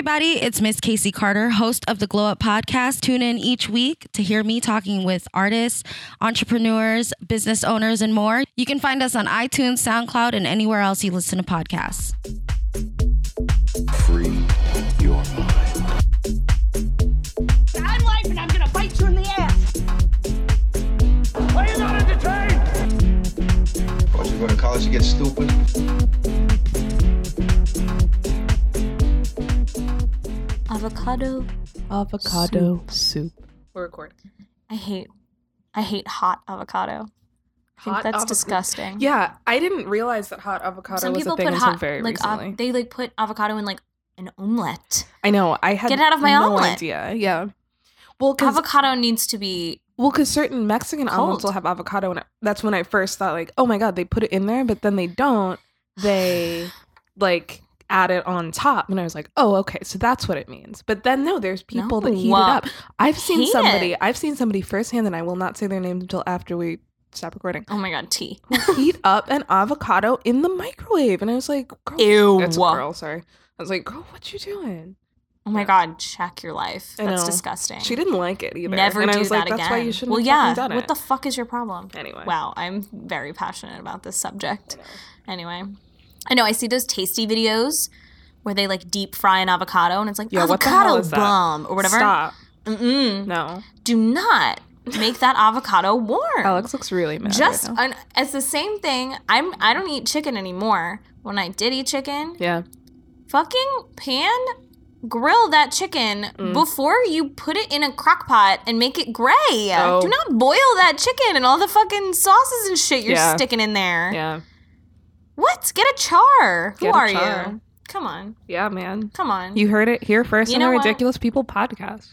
everybody. It's Miss Casey Carter, host of the Glow Up podcast. Tune in each week to hear me talking with artists, entrepreneurs, business owners, and more. You can find us on iTunes, SoundCloud, and anywhere else you listen to podcasts. Free your mind. I'm life and I'm gonna bite you in the ass. Why Are you not entertained? Once you go to college, you get stupid. Avocado. Avocado soup. We're recording. I hate. I hate hot avocado. I think Hot that's avocado- disgusting. Yeah, I didn't realize that hot avocado Some was people a thing put hot very like av- recently. they like put avocado in like an omelet. I know. I had Get out of my no omelet. idea. Yeah. Well, Avocado needs to be well, because certain Mexican omelets will have avocado and. That's when I first thought like, oh my god, they put it in there, but then they don't. They like add it on top, and I was like, oh, okay, so that's what it means. But then no, there's people that No. heat it up. I've seen somebody. it. I've seen somebody firsthand, and I will not say their names until after we stop recording. oh my god tea. heat up an avocado in the microwave. And I was like, girl, Ew. It's a girl, sorry. I was like, girl, what you doing? Oh my god, check your life. That's disgusting. She didn't like it either. Never and do I was that like, again. That's why you shouldn't well, have yeah. done what it. the fuck is your problem? Anyway. Wow, I'm very passionate about this subject. Anyway, I know I see those tasty videos where they like deep fry an avocado and it's like avocado hell is that? bomb or whatever. Stop. Mm-mm. No. Do not make that avocado warm. Alex looks really mad. Just right now. it's the same thing. I'm I don't eat chicken anymore. When I did eat chicken, yeah. fucking pan grill that chicken Mm. before you put it in a crock pot and make it gray. Oh. Do not boil that chicken and all the fucking sauces and shit you're Yeah. sticking in there. Yeah. What? Get a char. Who Get a are char. you? Come on. Yeah, man. Come on. You heard it here first You on the what? Ridiculous People podcast.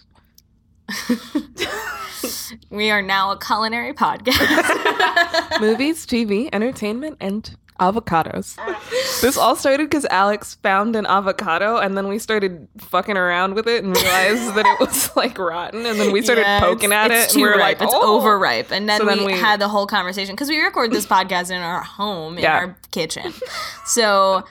we are now a culinary podcast. Movies, TV, entertainment, and avocados. this all started because Alex found an avocado and then we started fucking around with it and realized that it was like rotten and then we started Yeah, poking at it and we were ripe. like, it's oh. overripe. And then, So then we, we- had the whole conversation because we record this podcast in our home, in Yeah. our kitchen. So,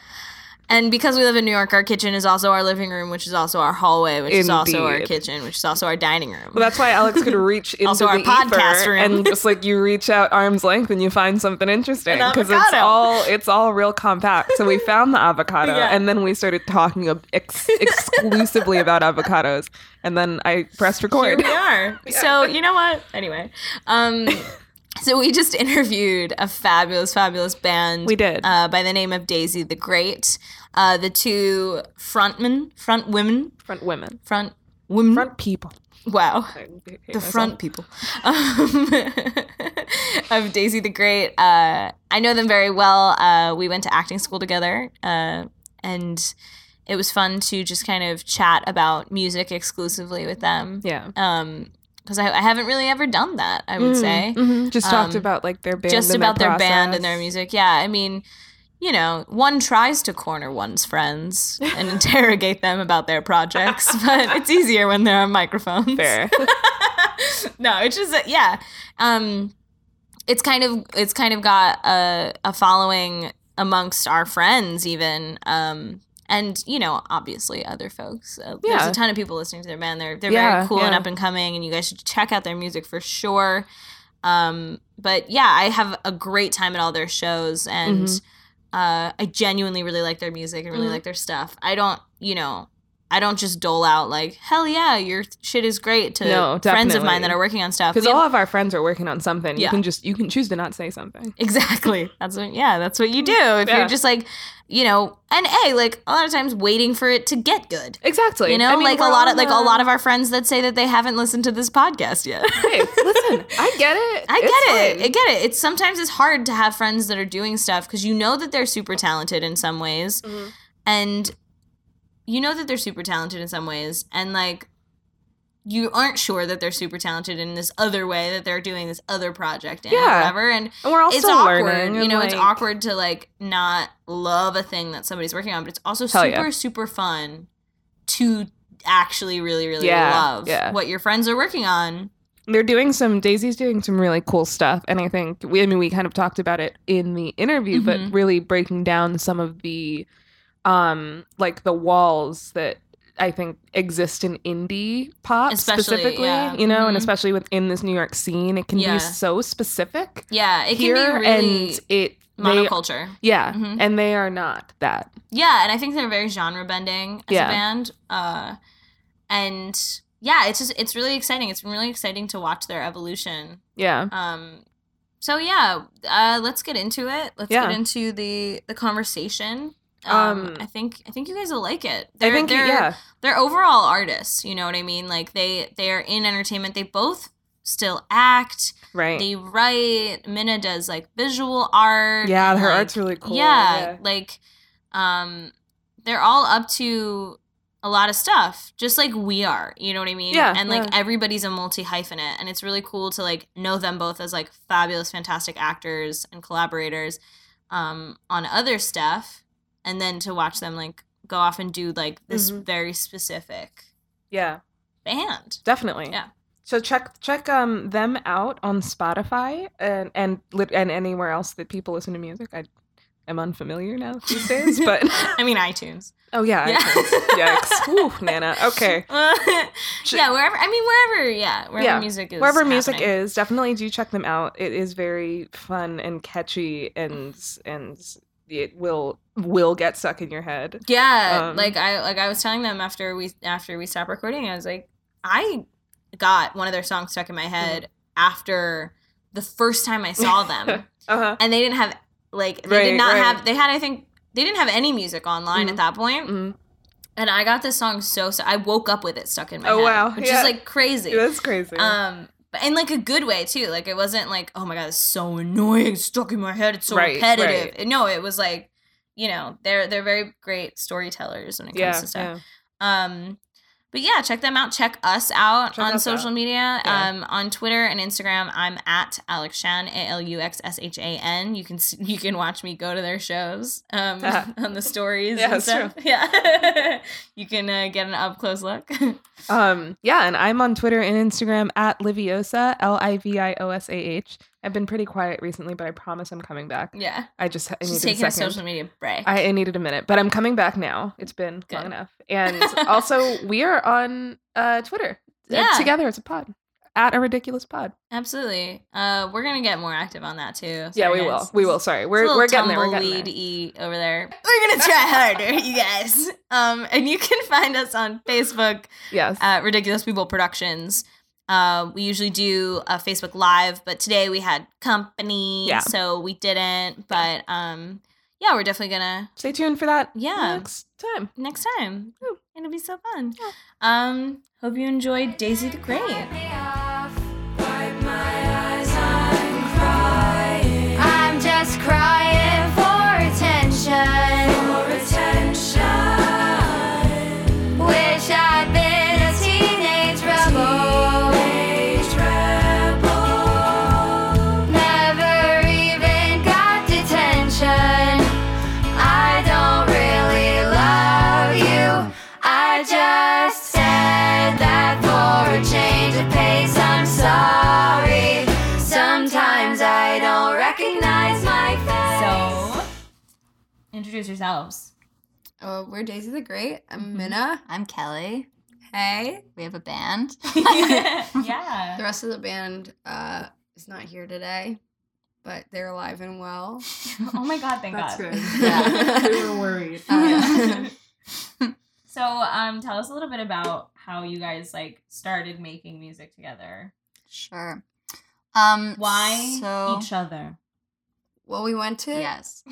and because we live in New York, our kitchen is also our living room, which is also our hallway, which is also our kitchen, which is also our dining room. Well, that's why Alex could reach into Also the our podcast room. and just like you reach out arm's length and you find something interesting because it's all it's all real compact. So we found the avocado Yeah. and then we started talking ex- exclusively about avocados and then I pressed Here record. we are. So you know what? Anyway, um, so we just interviewed a fabulous, fabulous band. We did. uh, by the name of Daisy the Great. Uh, the two frontmen, front women, Front women, front women. front people. Wow. The myself. front people um, of Daisy the Great. Uh, I know them very well. Uh, we went to acting school together, uh, and it was fun to just kind of chat about music exclusively with them. Yeah. Um, because I, I haven't really ever done that. I would say Mhm. Just talked Um, about like their band, just and about their, band and their music. Yeah, I mean. You know, one tries to corner one's friends and interrogate them about their projects, but it's easier when they're on microphones Fair. no, it's just yeah. Um, it's kind of it's kind of got a a following amongst our friends even. Um, and you know, obviously other folks. Uh, There's a ton of people listening to their band. They're they're Yeah, very cool and up and coming, and you guys should check out their music for sure. Um, but yeah, I have a great time at all their shows, and Mhm. uh, I genuinely really like their music and really Mhm. like their stuff. I don't, you know, I don't just dole out like, hell yeah, your shit is great to No, friends of mine that are working on stuff. Because all of our friends are working on something. Yeah. You can just you can choose to not say something. exactly. That's what, yeah, that's what you do. If Yeah. you're just like, you know, and a like a lot of times waiting for it to get good. Exactly. You know, I mean, like a lot of like a lot of our friends that say that they haven't listened to this podcast yet. Hey, listen, I get it. I get It's it. fine. I get it. It's sometimes it's hard to have friends that are doing stuff because you know that they're super talented in some ways, Mm-hmm. and you know that they're super talented in some ways, and like you aren't sure that they're super talented in this other way that they're doing this other project in or Yeah. whatever. And And we're all it's awkward. learning. You know, it's awkward to like not love a thing that somebody's working on, but it's also super yeah. super fun to actually really really Yeah, love yeah. what your friends are working on. they're doing some Daisy's doing some really cool stuff and I think we I mean we kind of talked about it in the interview Mhm. but really breaking down some of the um like the walls that I think exist in indie pop Especially, specifically, yeah. you know, and Mhm. especially within this New York scene, it can Yeah. be so specific Yeah, it can be really and it they, monoculture. yeah, Mhm. and they are not that. Yeah, and I think they're very genre bending as Yeah. a band. Uh, and yeah, it's just it's really exciting. It's been really exciting to watch their evolution. Yeah, Um, so yeah, uh, let's get into it. Let's get into the the conversation. Um, Um, I think I think you guys will like it. I think they're, yeah, they're overall artists. You know what I mean? Like they they are in entertainment. They both still act. right. They write. Mina does like visual art. yeah, her like, art's really cool. yeah, like um they're all up to a lot of stuff just like we are you know what i mean Yeah, and like yeah. everybody's a multi hyphenate and it's really cool to like know them both as like fabulous fantastic actors and collaborators um on other stuff and then to watch them like go off and do like this Mhm. very specific yeah, band definitely. Yeah. So check check um them out on Spotify and and and anywhere else that people listen to music. I am unfamiliar now these days, but i mean itunes oh yeah, Yeah. iTunes. yikes, Whew, Nana. Okay, yeah wherever i mean wherever yeah wherever Yeah, music is wherever music happening. is, definitely do check them out. It is very fun and catchy, and and it will will get stuck in your head. Yeah, Um, like I like I was telling them after we after we stopped recording, I was like, I got one of their songs stuck in my head after the first time I saw them, Uh huh. and they didn't have like they Right, did not right. have they had I think they didn't have any music online Mhm. at that point, hmm and I got this song so so I woke up with it stuck in my Oh, head, wow. which Yeah. is like crazy. That's crazy. Um, in like a good way too. Like it wasn't like, oh my god, it's so annoying, it's stuck in my head, it's so Right, repetitive. No, it was like, you know, they're they're very great storytellers when it comes yeah, to stuff. yeah. Um, but yeah, check them out. Check us out Check on us social out. media. Yeah. Um, on Twitter and Instagram, I'm at Alex Shan, A L U X S H A N. You can you can watch me go to their shows um, Ah. on the stories. Yeah, and that's stuff. Yeah, you can uh, get an up close look. Um, yeah, and I'm on Twitter and Instagram at Liviosah, L I V I O S A H. I've been pretty quiet recently, but I promise I'm coming back. yeah, I just I she's needed taking a a social media break. I, I needed a minute, but I'm coming back now. It's been long enough. And also, we are on uh, Twitter Yeah. together. It's a pod at a ridiculous pod. Absolutely. Uh, we're gonna get more active on that too. yeah, we guys. will. We will. Sorry, we're we're getting there. We're getting there. over there. We're gonna try harder, you guys. Um, and you can find us on Facebook Yes. at Ridiculous People Productions. Uh, we usually do a Facebook Live, but today we had company, Yeah. so we didn't. But um, yeah, we're definitely gonna Stay tuned for that. Yeah. Next time. next time. It'll be so fun. Um, hope you enjoyed Daisy the Great. Introduce yourselves. Oh, we're Daisy the Great. I'm Mhm. Mina. I'm Kelley. Hey. We have a band. yeah. The rest of the band uh, is not here today, but they're alive and well. oh my god, thank God. That's good. Yeah. we were worried. Uh, So, um, tell us a little bit about how you guys like started making music together. Sure. Um, Why so, each other? well, we went to Yes.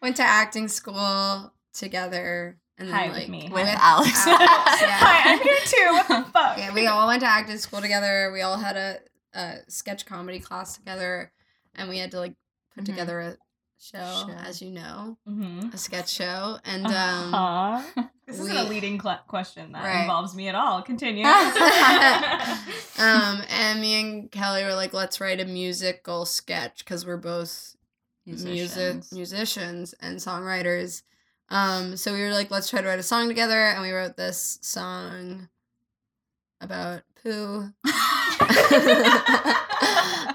Went to acting school together, and then Hi, with like me. With Alex. yeah. Hi, I'm here too. What the fuck? yeah, we all went to acting school together. We all had a, a sketch comedy class together, and we had to like put Mhm. together a show, Show. as you know, Mm-hmm. a sketch show. And um, uh-huh. This isn't a leading cl- question that Right. involves me at all. Continue. um, and me and Kelley were like, let's write a musical sketch because we're both music Musicians. musicians and songwriters. Um, so we were like, let's try to write a song together, and we wrote this song about poo.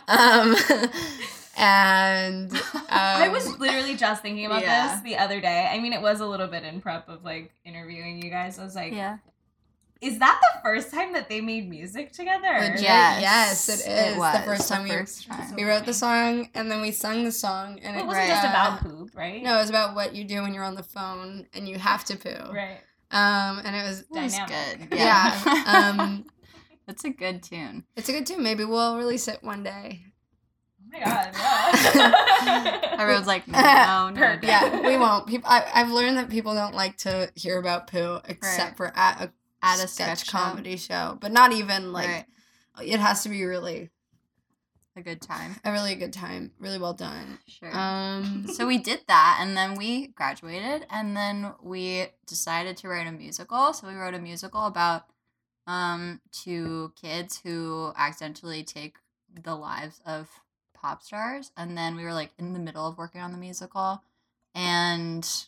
um, and um, I was literally just thinking about Yeah. this the other day. I mean, it was a little bit in prep of like interviewing you guys. I was like, Yeah. Is that the first time that they made music together? Legit, Yes, yes, it is it was the first the time we first time. we wrote the song and then we sung the song and It it wasn't Right. just about poop, right? No, it was about what you do when you're on the phone and you have to poo. Right. Um, and it was That's Dynamic. good. yeah. Yeah. um, That's a good tune. it's a good tune. Maybe we'll release it one day. Oh my god, yeah. Everyone's like, no, no. Perfect. Yeah, we won't. People, I, I've learned that people don't like to hear about poo except for at a At a sketch, sketch show. comedy show, but not even like Right. it has to be really A good time. a really good time, really well done. Sure. Um, so we did that and then we graduated and then we decided to write a musical. So we wrote a musical about um two kids who accidentally take the lives of pop stars and then we were like in the middle of working on the musical and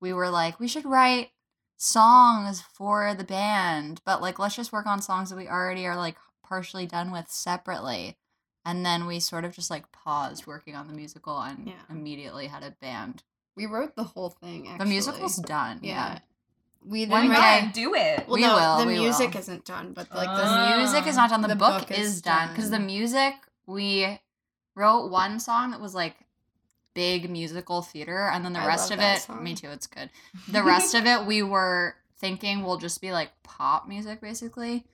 we were like we should write songs for the band but like let's just work on songs that we already are like partially done with separately and then we sort of just like paused working on the musical and Yeah. immediately had a band we wrote the whole thing. Actually. the musical's done yeah. yeah, We One didn't day- do it. Well, We no, will, the we music will. isn't done, but like the the music is not done the, The book, book is is done because the music we wrote one song that was like big musical theater and then the I rest of it song. me too it's good the rest of it we were thinking will just be like pop music basically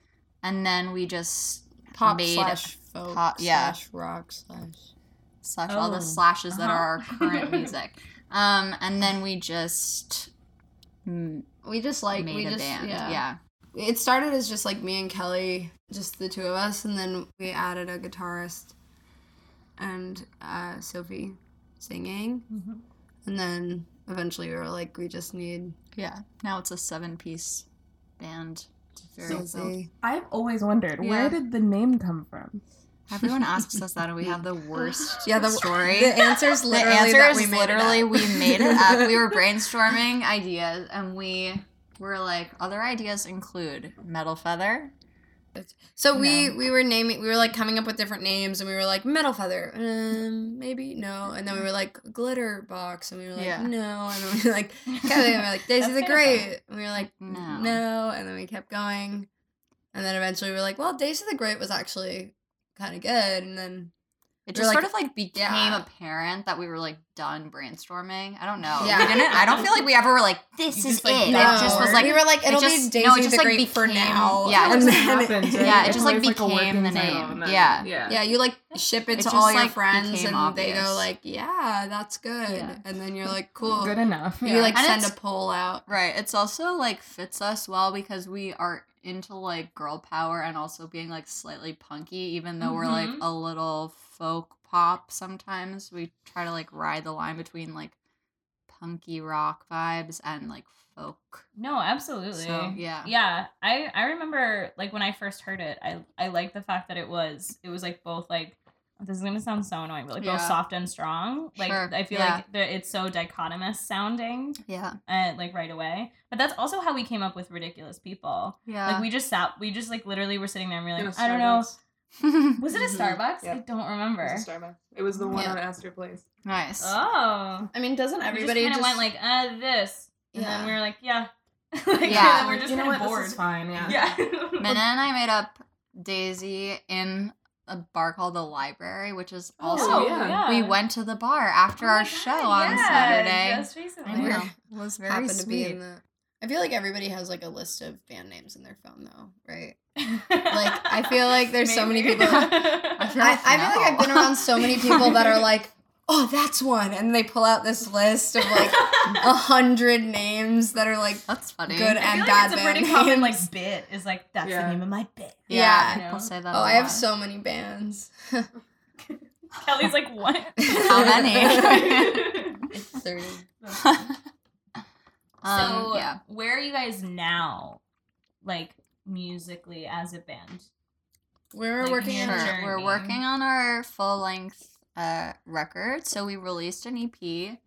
and then we just pop made slash folk pop- yeah. slash rock slash. slash all Oh, the slashes that uh-huh. are our current music um and then we just We just like made we a just band yeah. yeah It started as just like me and Kelley, just the two of us, and then we added a guitarist and uh, Sophie singing, Mm-hmm. and then eventually we were like, we just need yeah now it's a seven piece band it's very built. Sophie. I've always wondered Yeah. where did the name come from? Everyone asks us that, and we have the worst Yeah, the story. The answer's The literally answer that is we made it literally up. we made it up. We were brainstorming ideas, and we were like, other ideas include Metal Feather. So we we were naming we were like coming up with different names and we were like metal feather. Um maybe no. And then we were like glitter box. And we were like Yeah. no. And then we were like Kelly and we were like Daisy the Great and we were like No. no. And then we kept going. And then eventually we were like well Daisy the Great was actually kind of good. And then It just like- sort of like became Yeah. apparent that we were like done brainstorming. I don't know. Yeah. We didn't. I don't feel like we ever were like, this You is just, like, it. no. It just was like we were like it it'll just- be Daisy no, it just, the like, Great for now yeah, it just then happened. Yeah, it just, like, always, a became working the name. then- Yeah. yeah. yeah you like ship it, It to just, all your like, friends and became they go like yeah that's good Yeah. and then you're like cool Good enough. Yeah. you like And send a poll out Right. It's also like fits us well because we are into like girl power and also being like slightly punky, even though we're like Mhm. a little folk pop sometimes. We try to like ride the line between like punky rock vibes and like folk. No, absolutely. So, yeah. Yeah. I I remember like when I first heard it, I I liked the fact that it was it was like both like this is gonna sound so annoying, but like both soft and strong. Like Sure, I feel yeah. like the, it's so dichotomous sounding, Yeah. uh, like right away. But that's also how we came up with ridiculous people. Yeah. Like we just sat, we just like literally were sitting there and we were In like, a I don't know. Starbucks. Was it a Mhm. Starbucks? Yeah. I don't It remember. was a Starbucks. It was the one Yeah. on Astor Place. nice. Oh. I mean doesn't Everybody everybody just just, kind of went like, uh, this. And then we were like, yeah. like, Yeah. We're just you know what? bored. This is fine. Yeah. Yeah. Mina and I made up Daisy in a bar called the Library, which is also Oh, yeah. we went to the bar after Oh our God, show on yeah, Saturday. Just recently. I know. It was very happen to be in the. I feel like everybody has like a list of band names in their phone though, right? Like I feel like there's so many people- I feel I, like I feel like I've been around so many people that are like, oh, that's one, and they pull out this list of like a hundred names that are like That's funny. good I and feel bad like it's a pretty band common like bit is like that's Yeah. the name of my bit. Yeah, Yeah. people say that. Oh, a I have so many bands. Kelley's like what? How many? Thirty. um, so yeah. where are you guys now, like musically as a band? We're Like, working on Sure. We're working on our full length uh, record. So we released an EP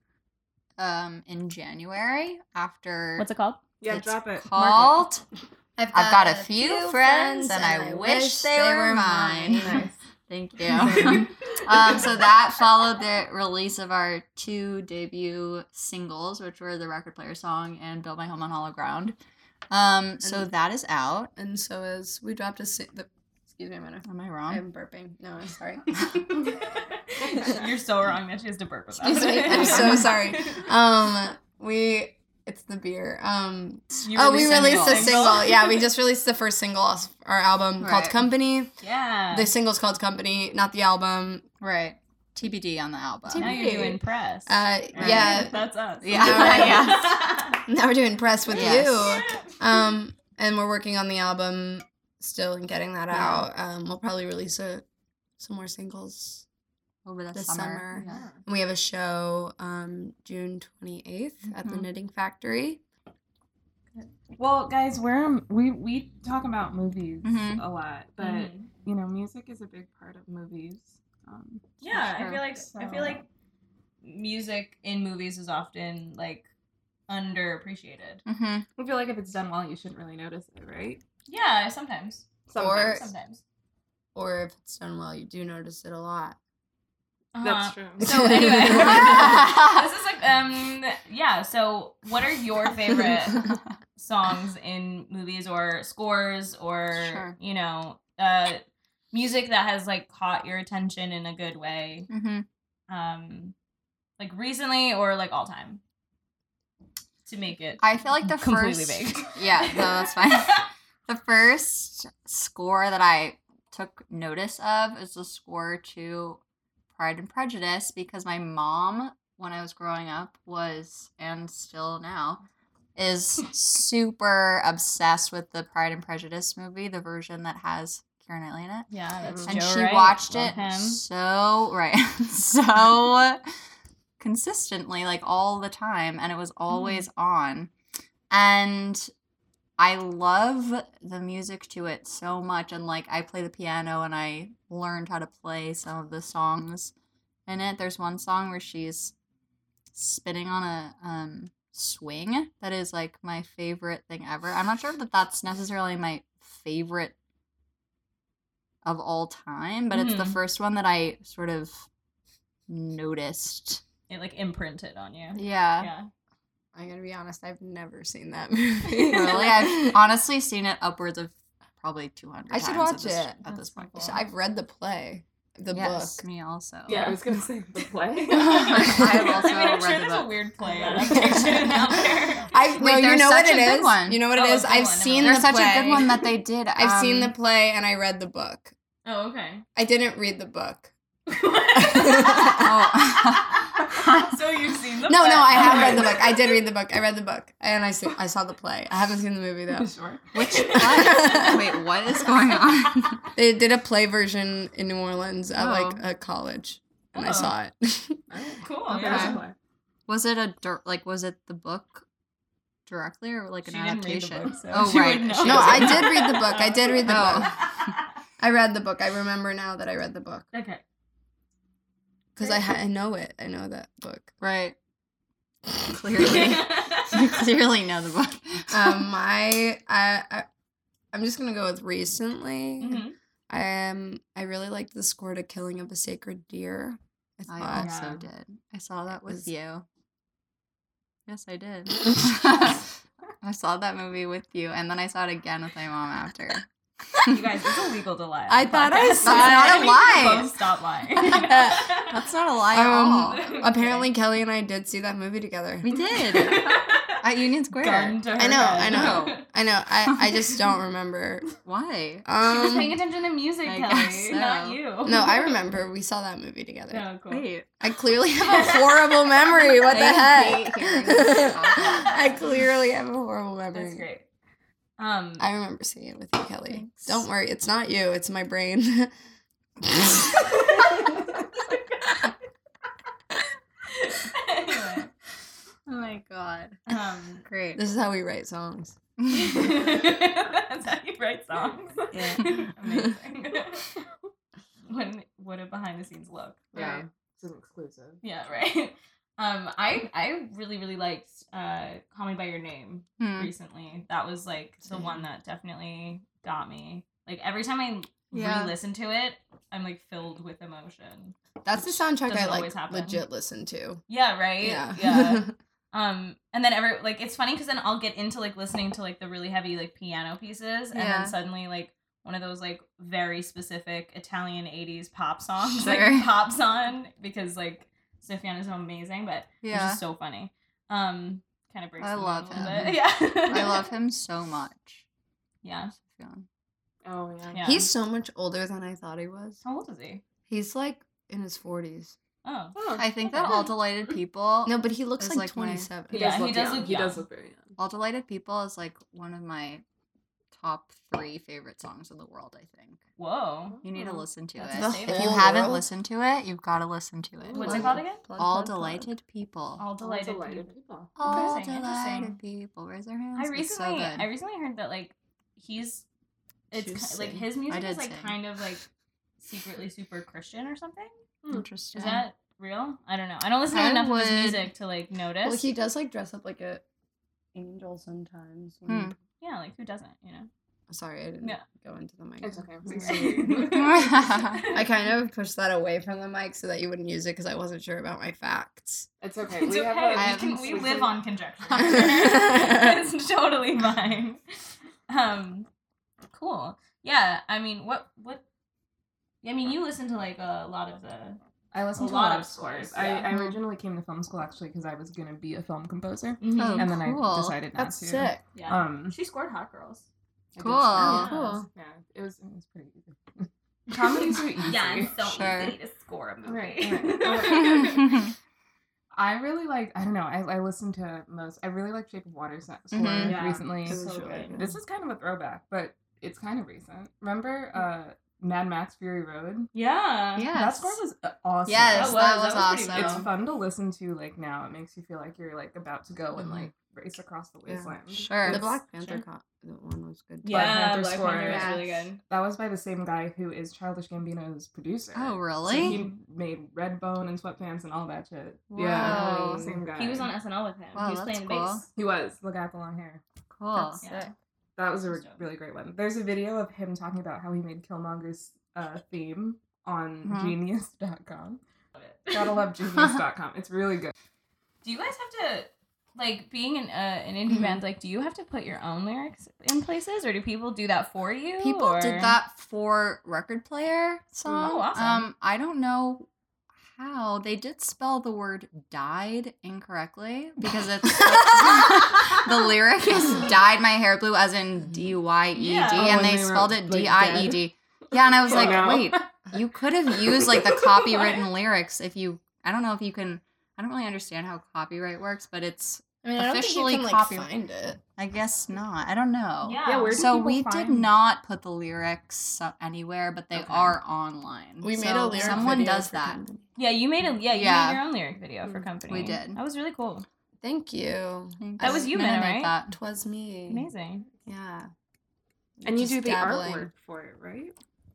um, in January after What's it called? Yeah, it's drop it. Mark called I've I've got a few friends, and I and wish they were mine. Nice. Thank you. um, so that followed the release of our two debut singles, which were the record player song and Build My Home on Hollow Ground. Um, so And- that is out. And so as we dropped a si- the, excuse me a minute. Am I wrong? I'm burping. No, I'm sorry. You're so wrong that she has to burp about Excuse me. I'm so sorry. Um, we it's the beer. Um, You oh, we released a a single. single. Yeah, we just released the first single off our album called Company. Yeah. The single's called Company, not the album. Right. TBD on the album. now you're doing press. Uh, Right. yeah. That's us. Yeah. Yeah. Now we're doing press with Yes. you. Um, and we're working on the album still and getting that Yeah. out. Um, we'll probably release a, some more singles. Over the this summer. summer. Yeah. And we have a show um, June 28th at the Mhm. Knitting Factory. Well, guys, we're we we talk about movies Mhm. a lot, but Mhm. you know, music is a big part of movies. Um, Yeah, I feel like I feel like music in movies is often like underappreciated. Mm-hmm. I feel like if it's done well, you shouldn't really notice it, right? Yeah, sometimes. Or- Sometimes. Or if it's done well, you do notice it a lot. Uh-huh. That's true. So anyway, this is like um yeah. So what are your favorite songs in movies or scores or Sure. you know uh music that has like caught your attention in a good way mm-hmm. um like recently or like all time to make it I feel like the completely first. Yeah, no, that's fine. the first score that I took notice of is the score to Pride and Prejudice because my mom, when I was growing up, was and still now is super obsessed with the Pride and Prejudice movie, the version that has Knightley in Atlanta. yeah, that's and Joe she Wright. watched Love it him. so right so consistently like all the time and it was always on and i love the music to it so much and like i play the piano and i learned how to play some of the songs in it there's one song where she's spinning on a um swing that is like my favorite thing ever i'm not sure that that's necessarily my favorite of all time, but it's the Mhm. first one that I sort of noticed. It like imprinted on you. Yeah. Yeah. I'm gonna be honest, I've never seen that movie. Really? I've honestly seen it upwards of probably 200 I should watch at this, it. at That's this point. cool. I've read the play, the yes, book. me also. Yeah, I was gonna say the play. I have also I mean, I'm read sure the there's book. a weird play adaptation out there. I no, Wait, you there's know what such it a is. one. You know what Oh, it a is. good I've one, seen There's the such play. a good one that they did. I've seen the um, play and I read the book. Oh, okay. I didn't read the book. so you've seen the No, play. no, I have read the book. I did read the book. I read the book, and I see, I saw the play. I haven't seen the movie though. sure. Which what? Wait, what is going on? They did a play version in New Orleans at like Oh. a college, and I Oh. saw it. Oh, cool. Okay. Yeah. Was it a dir- like? Was it the book directly or like an She didn't read the adaptation? book, so oh right. She no, I did read the book. I did read the Oh. book. I read the book. I remember now that I read the book Okay. Because I ha- I know it. I know that book. Right. Clearly, you clearly know the book. Um, my I, I I'm just gonna go with recently. Mhm. Um, I really liked the score to "Killing of a Sacred Deer." I thought. I also Yeah. did. I saw that with was- you. Yes, I did. I saw that movie with you, and then I saw it again with my mom after. You guys, it's illegal to lie. I the thought I podcast. saw That's not a I think we should lie. Both stop lying. That's not a lie at all. Um, apparently Kelley and I did see that movie together. We did at Union Square. Gun to her I know, I head. know, I know. I, I just don't remember. Why? She was paying Um, attention to music, I Kelley, guess so. not you. no, I remember we saw that movie together. Oh, cool. Wait. I clearly have a horrible memory. What the I heck? hate hearing this talk. I clearly have a horrible memory. That's great. Um, I remember seeing it with you, Kelley. Thanks. Don't worry, it's not you. It's my brain. anyway, Oh my god. um, Great. this is how we write songs. that's how you write songs. Yeah. Amazing. when what a behind the scenes look. Yeah, it's an exclusive. Yeah, right. Um, I I really really liked uh Call Me by Your Name Hmm. recently. That was like the one that definitely got me. Like every time I Yeah. re-listen to it, I'm like filled with emotion. That's the soundtrack I like happen. legit listen to. Yeah, right. Yeah. yeah. Um, and then every like it's funny because then I'll get into like listening to like the really heavy like piano pieces, and Yeah. then suddenly like one of those like very specific Italian '80s pop songs Sure. like pops on because like Sufjan is so amazing, but it's Yeah. just so funny. Um, kind of breaks. I the love him. bit. Yeah, I love him so much. Yeah, Sufjan. Oh yeah. yeah. He's so much older than I thought he was. how old is he? He's like in his 40s. Oh, Oh, I think that all delighted people. No, but he looks like, like my- 27. he Yeah, does he look does young. look He does look very young. All delighted people is like one of my top three favorite songs in the world. I think whoa. you need to Oh. listen to That's it. a The favorite. If you whole haven't world? listened to it, you've got to listen to it. What's it called again? Plug, All plug, plug. delighted people. All delighted. delighted people. people. All delighted interesting. people. Raise their hands. I recently, so. I recently heard that like he's, it's She was ki- like his music is like sing. kind of like secretly super Christian or something. Interesting. Is that real? I don't know. I don't listen to I enough of his music to like notice. Well, he does like dress up like a angel sometimes. when he- Hmm. Yeah, like who doesn't? You know. Sorry, I didn't Yeah. go into the mic. It's okay. I I kind of pushed that away from the mic so that you wouldn't use it because I wasn't sure about my facts. It's okay. It's we okay. have a, I we, can, we live on conjecture. it's totally fine. Um, cool. Yeah. I mean, what what? I mean, you listen to like a lot of the. I listened a to a lot lot of of scores. scores, yeah. I, I originally came to film school actually because I was gonna be a film composer, Oh, and then I decided not That's to. sick. Yeah. Um, she scored Hot Girls. Cool. scores. Cool. Yeah, it was it was pretty easy. Comedies are easy. Yeah, it's so Sure. easy to score a movie. Right, right. I really like. I don't know. I, I listened to most. I really like Shape of Water sa- score Mhm. Yeah. recently. It So really good. good. This is kind of a throwback, but it's kind of recent. Remember uh, Mad Max Fury Road? Yeah. Yeah. That score was uh, awesome. Yes, That that was- was, that was awesome. It's fun to listen to like now. It makes you feel like you're like about to go and Mhm. like race across the Yeah. wasteland. Sure. The Black Panther Sure. co- the one was good. Yeah, Panther Black score. Panther was Yes. really good. That was by the same guy who is Childish Gambino's producer. Oh, So really? he made Redbone and sweatpants and all that shit. Whoa. Yeah, same guy. He was on SNL with him. Wow, he was that's playing cool. bass. He was. Look at the long hair. cool. That's Yeah. sick. That was a re- really great one. There's a video of him talking about how he made Killmonger's uh, theme on Mhm. genius.com. Gotta love genius.com. It's really good. Do you guys have to like being an uh, an indie Mhm. band? Like, do you have to put your own lyrics in places, or do people do that for you? People or- did that for record player song. Oh, awesome. Um, I don't know how they did spell the word "died" incorrectly because it's the lyric is "dyed my hair blue" as in D Y E D, Yeah. Oh, and and they they spelled wrote, it like, D I E D. Yeah, and I was Oh, like, no. wait, you could have used like the copywritten lyrics if you. I don't know if you can. I don't really understand how copyright works, but it's. I mean, I don't Officially think you can like, copy- find it. I guess not. I don't know. Yeah. Yeah, where do So people we did not put the lyrics uh, anywhere, but they Okay. are online. We made a lyric Someone video does for that. Company. Yeah, you made a yeah, you Yeah. made your own lyric video for company. We did. That was really cool. Thank you. That was you, Mina, made right? that. Twas me. Amazing. Yeah. And you Just do the dabbling. artwork for it, right?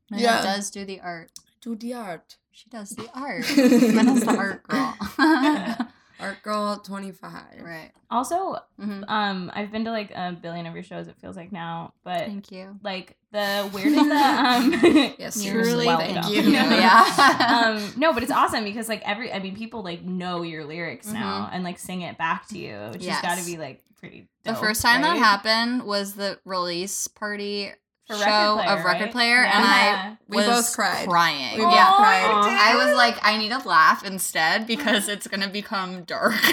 Mina Yeah. does do the art. Do the art. She does the art. Mina's the art girl. Art girl 25. right. Also, hmm um, I've been to like a billion of your shows. It feels like now, but Thank you. like the weirdest the um Yes, truly. welcome. Thank you. Yeah. um no but it's awesome because like every i mean people like know your lyrics Mm-hmm. now and like sing it back to you which has got to be like pretty The first time that happened was the release party For show Player, of Record right? Player, and Yeah. I We was both cried. crying. We both yeah. cried. I was like, I need to laugh instead because it's gonna become dark.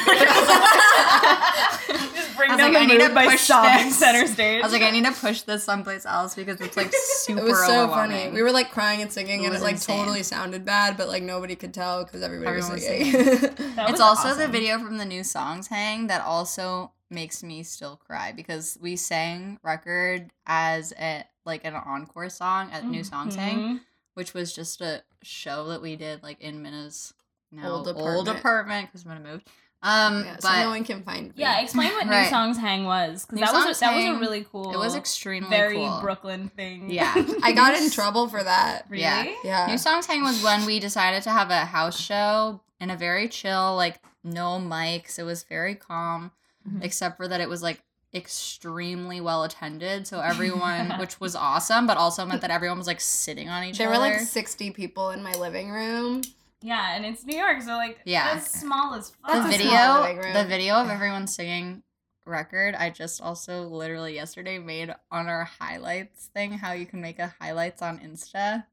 just bring I was down like, the I need to mood by push sobbing this. center stage I was like, I need to push this someplace else because it's like super It was so funny. We were like crying and singing, It and was it like insane. totally sounded bad, but like nobody could tell because everybody Everyone was was singing. It's was also the video from the new songs hang that also makes me still cry because we sang record as a like an encore song at new songs hang Mhm. which was just a show that we did like in Mina's now Old old apartment. apartment because Mina moved um yeah, so no one can find me. yeah explain what new Right. songs hang was because New that was a, that was a really cool it was extremely very cool. brooklyn thing Yeah. I got in trouble for that. really Yeah. Yeah. New Songs Hang was when we decided to have a house show in a very chill, like no mics. It was very calm, Mhm. except for that it was like extremely well attended. So everyone, which was awesome, but also meant that everyone was like sitting on each There other. There were like 60 people in my living room. Yeah, and it's New York, so like Yeah. that's small as fuck. the video, small living room. the video of everyone singing record. I just also literally yesterday made on our highlights thing how you can make a highlights on Insta.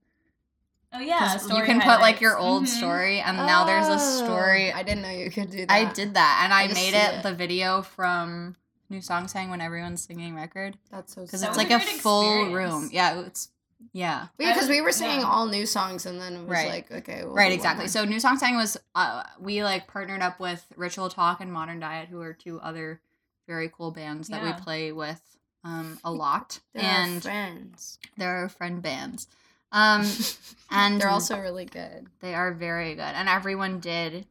Oh yeah, 'Cause you story can put like your highlights. old Mhm. story, and now there's a story. Oh, I didn't know you could do that. I did that, and I, just made it, it. the video from New Songs Hang when everyone's singing record That's so because it's like a a, full experience. room. Yeah, it's yeah. Because we were Yeah. singing all new songs and then it was Right. like, okay, we'll right, exactly. So New Songs Hang was uh, we like partnered up with Ritual Talk and Modern Diet, who are two other very cool bands that Yeah. we play with um, a lot, They're and friends. they're our friend bands. Um, and They're also really good. they are very good, and everyone did.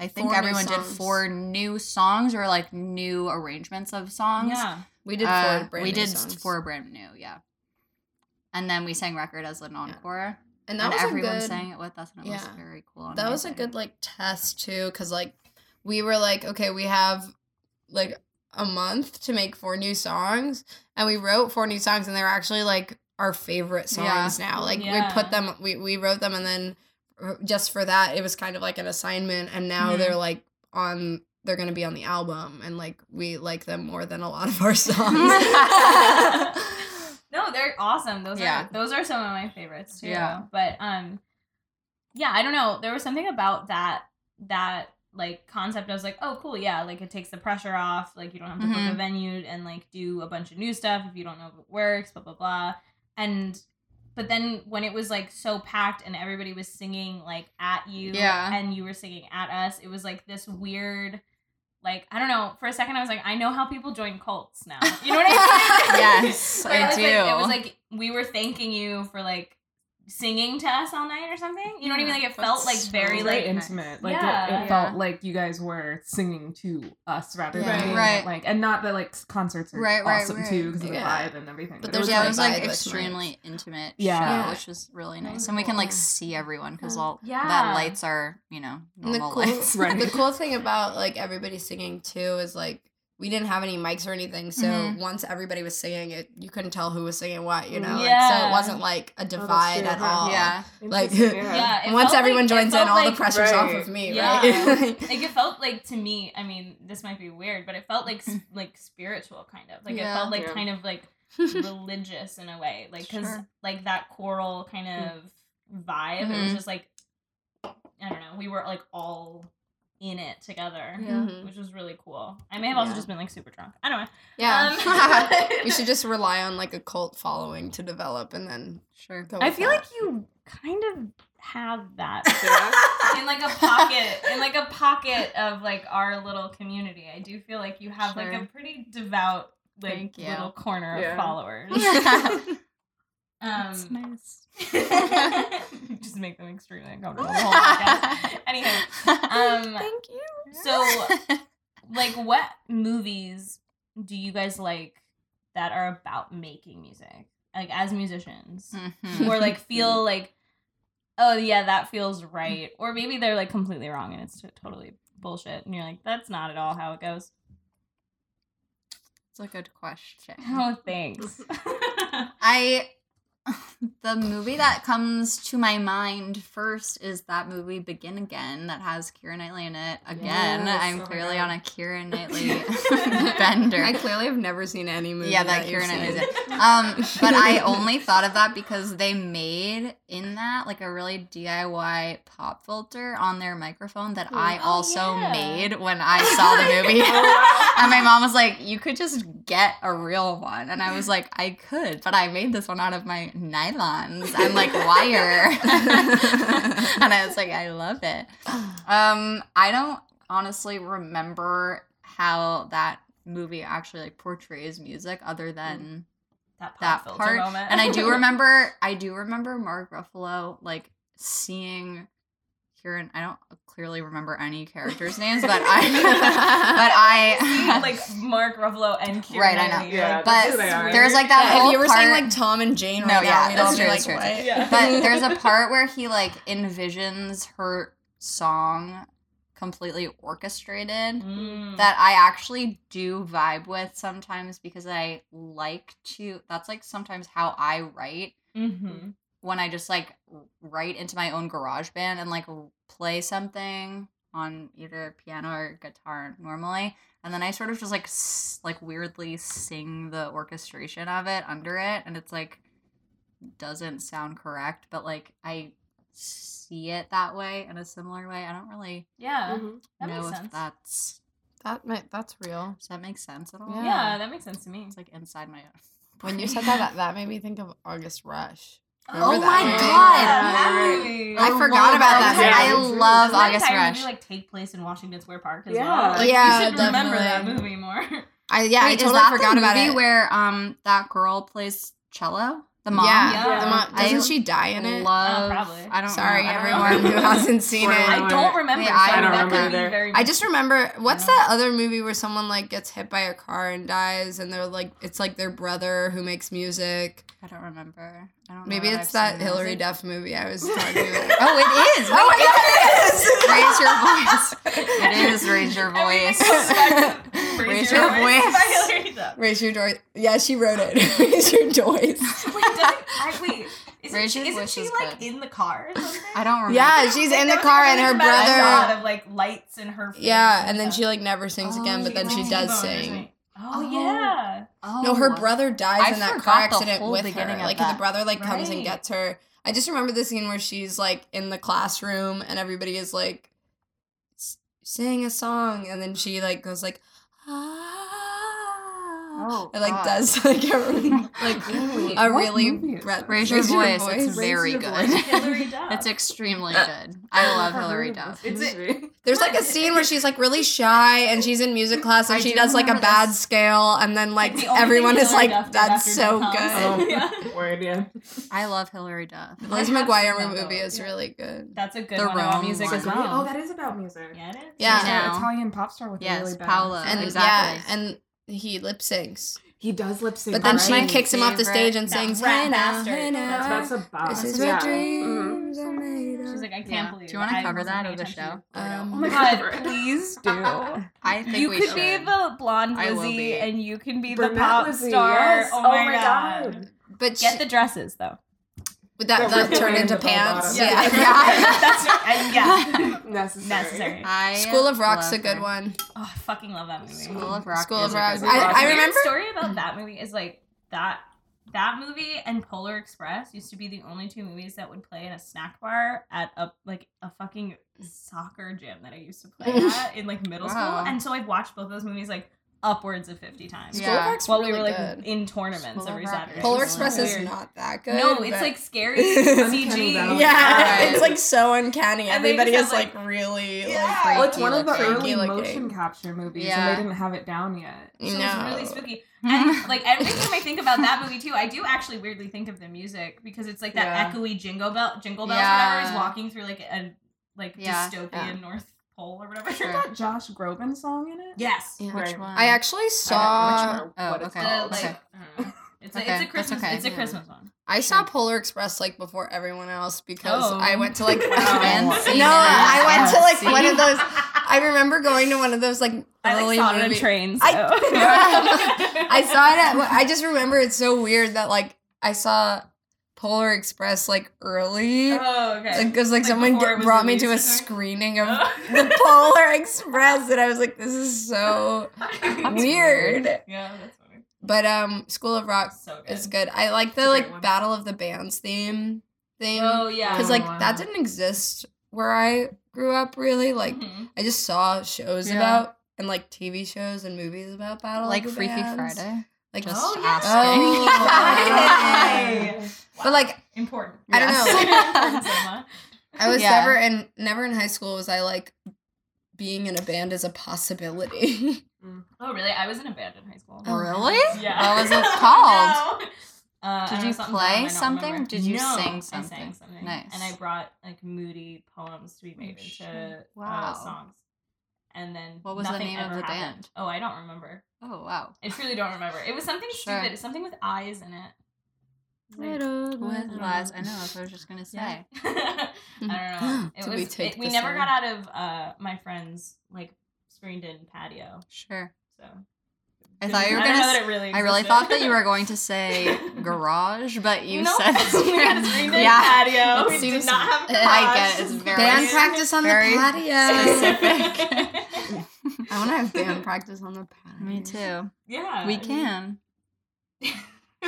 I think Four everyone did four new songs or like new arrangements of songs. Yeah. We did Uh, four brand we new did songs. four brand new, yeah. And then we sang record as an encore, and that and was everyone a good, sang it with us, and it was yeah. very cool. That was a good like test too, because like we were like, okay, we have like a month to make four new songs, and we wrote four new songs, and they were actually like our favorite Yeah. songs now. Like Yeah. we put them, we we wrote them, and then uh, just for that, it was kind of like an assignment, and now Mhm. they're like on. They're gonna be on the album, and like we like them more than a lot of our songs. no, they're awesome. Those Yeah. are those are some of my favorites too. Yeah. But um yeah, I don't know. There was something about that that like concept I was like, oh cool, yeah, like it takes the pressure off. Like you don't have to book a Mhm. venue and like do a bunch of new stuff if you don't know if it works, blah blah blah. And but then when it was like so packed and everybody was singing like at you Yeah. and you were singing at us, it was like this weird like I don't know. For a second, I was like, I know how people join cults now. You know what I mean? Yes, I do. Like, it was like we were thanking you for like singing to us all night or something. You know what I mean? Like it felt like very very like intimate. Like Yeah. it, it Yeah. felt like you guys were singing to us rather Yeah. than being, Right. like and not that like concerts are Right, right, awesome right. too because of the Yeah. vibe and everything. But it was there's yeah, it was like vibe with extremely intimate Yeah. show, Yeah. which was really nice, was and we can like see everyone because Yeah. all Yeah. that lights are you know And the cool, lights. Right. the cool thing about like everybody singing too is like we didn't have any mics or anything, so Mhm. once everybody was singing it, you couldn't tell who was singing what, you know. Like, so it wasn't like a divide true, at all. Yeah, Like Yeah, once everyone like- joins in, felt all the like- pressure's off of me, Yeah. right? like it felt like to me. I mean, this might be weird, but it felt like like spiritual kind of like Yeah. it felt like Yeah. kind of like religious in a way, like because Sure. like that choral kind of vibe. It was Mhm. just like I don't know. We were like all in it together, Yeah. Mhm. which was really cool. I may have also Yeah. just been like super drunk. I don't know. yeah. Um, we should just rely on like a cult following to develop and then sure. go I with feel that. like you kind of have that Yeah. in like a pocket in like a pocket of like our little community. I do feel like you have like a pretty devout like little corner Yeah. of followers. That's um nice. just make them extremely uncomfortable the. Anyway, um Thank you. so like what movies do you guys like that are about making music? Like as musicians? Mhm. or like feel like oh yeah that feels right or maybe they're like completely wrong and it's t- totally bullshit and you're like that's not at all how it goes It's a good question. oh thanks I the movie that comes to my mind first is that movie Begin Again that has Keira Knightley in it. Again, Yes, I'm oh my clearly God. on a Keira Knightley bender. I clearly have never seen any movie. yeah, that you've Keira Knightley's in. Um, but I only thought of that because they made in that like a really DIY pop filter on their microphone that I Oh, also yeah. made when I saw the movie. and my mom was like, "You could just get a real one," and I was like, "I could, but I made this one out of my nylons and like wire." and I was like, "I love it." Um, I don't honestly remember how that movie actually like portrays music other than that, pop that filter part. moment. And I do remember, I do remember Mark Ruffalo like seeing Kieran. I don't clearly remember any characters' names, but I, but I, like Mark Ruffalo and Keira Right, I know. Knightley, Yeah, like, but who they are. there's like that Yeah, whole if you were part. saying like Tom and Jane right No, now, yeah, we'd that's all true, like, that's true, Yeah. but there's a part where he like envisions her song completely orchestrated Mm. that I actually do vibe with sometimes because I like to that's like sometimes how I write Mhm. when I just like write into my own garage band and like play something on either piano or guitar normally and then I sort of just like s- like weirdly sing the orchestration of it under it and it's like doesn't sound correct but like I see it that way in a similar way. I don't really Yeah, Mhm. that know makes if sense. that's That might, that's real. does that make sense at all? Yeah. yeah. that makes sense to me. It's like inside my When you said that, that, that made me think of August Rush. Oh my that? God. that movie. I forgot about that. Rush. movie. I love Doesn't August entire Rush. movie like take place in Washington Square Park as Yeah. well? Like, Yeah, you should remember that movie more. I yeah, I totally is that forgot the about it. where um that girl plays cello? The mom. Yeah, Yeah. the mom- doesn't she die in it? Love. Oh, probably. I don't. Sorry, know. I everyone who hasn't seen it. I don't remember. Yeah, so I don't remember either. I just remember what's that other movie where someone like gets hit by a car and dies, and they're like it's like their brother who makes music. I don't remember. I don't. Maybe that it's I've that seen Hilary it. Duff movie I was talking about. Oh, it is. Oh, oh it is. Raise your voice. It is raise your voice. Raise, Raise your voice. by Hilary Duff. Raise your voice. Yeah, she wrote it. Raise your voice. Wait, doesn't, I, wait, isn't, Raise she, isn't she like good. in the car or something? I don't remember. Yeah, she's Like, in the car like and her really dramatic shot brother. of like lights in her face. Yeah, and then she like never sings oh, again, but then she does sing. something. Oh, Oh. yeah. Oh. No, her oh. brother dies I in that car accident with her. beginning Like that. the brother like comes and gets her. I just remember the scene where she's like in the classroom and everybody is like s- sing a song and then she like goes like Oh, and like God. does like a like a really movie is breath- that? Raise your voice. It's Raise very good. Hilary Duff. It's extremely uh, good. I love Hilary Duff. of It's movie. There's like a scene where she's like really shy and she's in music class and I she do does like a remember bad this. scale and then like the everyone is Hilary like Duff that's so good. Oh, Yeah. word, yeah. I love Hilary Duff. Liz McGuire movie is really good. That's a good The one about wrong music as well. Oh, that is about music. yeah, it is. Yeah. She's an Now. Italian pop star with Yes, really bad Paolo. accent. And Exactly. yeah, and he lip syncs. He does lip sync. But then That's she my kicks him off the stage and That sings, "Hey now, hey now, That's a boss. this is yeah. what Mhm. dreams are made of." She's like, I can't Yeah. believe. Do you wanna cover that paying of the show? to the Um, Oh my god, please do. I think you we could should. be the blonde I Lizzie, and you can be the Brunette pop Lizzie, star. yes. Oh, my god. But Get she- the dresses though. Would that, that turn into pants? bottom. Yeah, uh, Yeah. That's right. I- yeah. Necessary. Necessary. I School of Rock's a good her. one. Oh, I fucking love that movie. School of Rock. School of a Rock. good I- one. I The remember- story about that movie is like that that movie and Polar Express used to be the only two movies that would play in a snack bar at a like a fucking soccer gym that I used to play at in like middle Wow. school. And so I've watched both those movies like upwards of 50 times. Yeah. of Rock's While really we were like good. in tournaments School every Saturday. Polar Express is Weird. not that good. No, it's like scary Uncanny CG. Yeah, Right. it's like so uncanny. And Everybody is have, like, really Yeah. like Well, it's one of the looking. early Freaky motion capture movies, Yeah. and they didn't have it down yet. So no. it's really spooky. And like every time I think about that movie too, I do actually weirdly think of the music because it's like that Yeah. echoey jingle bell jingle bells Yeah. or whatever is walking through like a like Yeah. dystopian Yeah. North Pole or whatever. Sure. That Josh Groban song in it? Yes. Yeah. Which Right. one? I actually saw. don't know Oh, what okay. The, like, Okay. I don't. It's a, it's a Christmas okay. it's a Yeah. Christmas one. I saw Polar Express like before everyone else because Oh. I went to like Fancy. Oh, no, I went to like one of those. I remember going to one of those like I like early saw it on a train. So. I, I saw it at. I just remember it's so weird that like I saw Polar Express like early. Oh, okay. Because like, Like, someone before g- it was brought me to a released screening of Oh. the Polar Express, and I was like, "This is so weird." Yeah, that's funny. But um, School of Rock So good. is good. I like the It's a great like one. Battle of the Bands theme thing Oh yeah. because Oh, like wow. that didn't exist where I grew up. Really, like Mhm. I just saw shows Yeah. about and like TV shows and movies about Battle like of the Freaky Bands. Friday. Like Just Oh, yeah. asking. Oh. Friday. But like important. I don't know. I was Yeah. never in never in high school was I like being in a band as a possibility. Oh really? I was in a band in high school. Oh, really? Yeah. What was it called? No. Uh, Did you something play dumb, something? remember. Did you No, sing I something? sang something. Nice. And I brought like moody poems to be made Oh, into shit. uh, songs. And then What was the name of the happened. band? Oh, I don't remember. Oh wow. I truly don't remember. It was something Sure. stupid. Something with eyes in it. Like, With lies. I know. That's what I was just gonna say. Yeah. I don't know. It Do we take it- we never got out of uh my friend's like screened in patio. Sure. So I thought you were I gonna. s- really I really thought that you were going to say garage, but you No, said we had screened in yeah. patio. It we seems- did not have a I garage. get it. It's very Band practice on the patio. specific. I want to have band practice on the patio. Me too. yeah, We I mean- can. you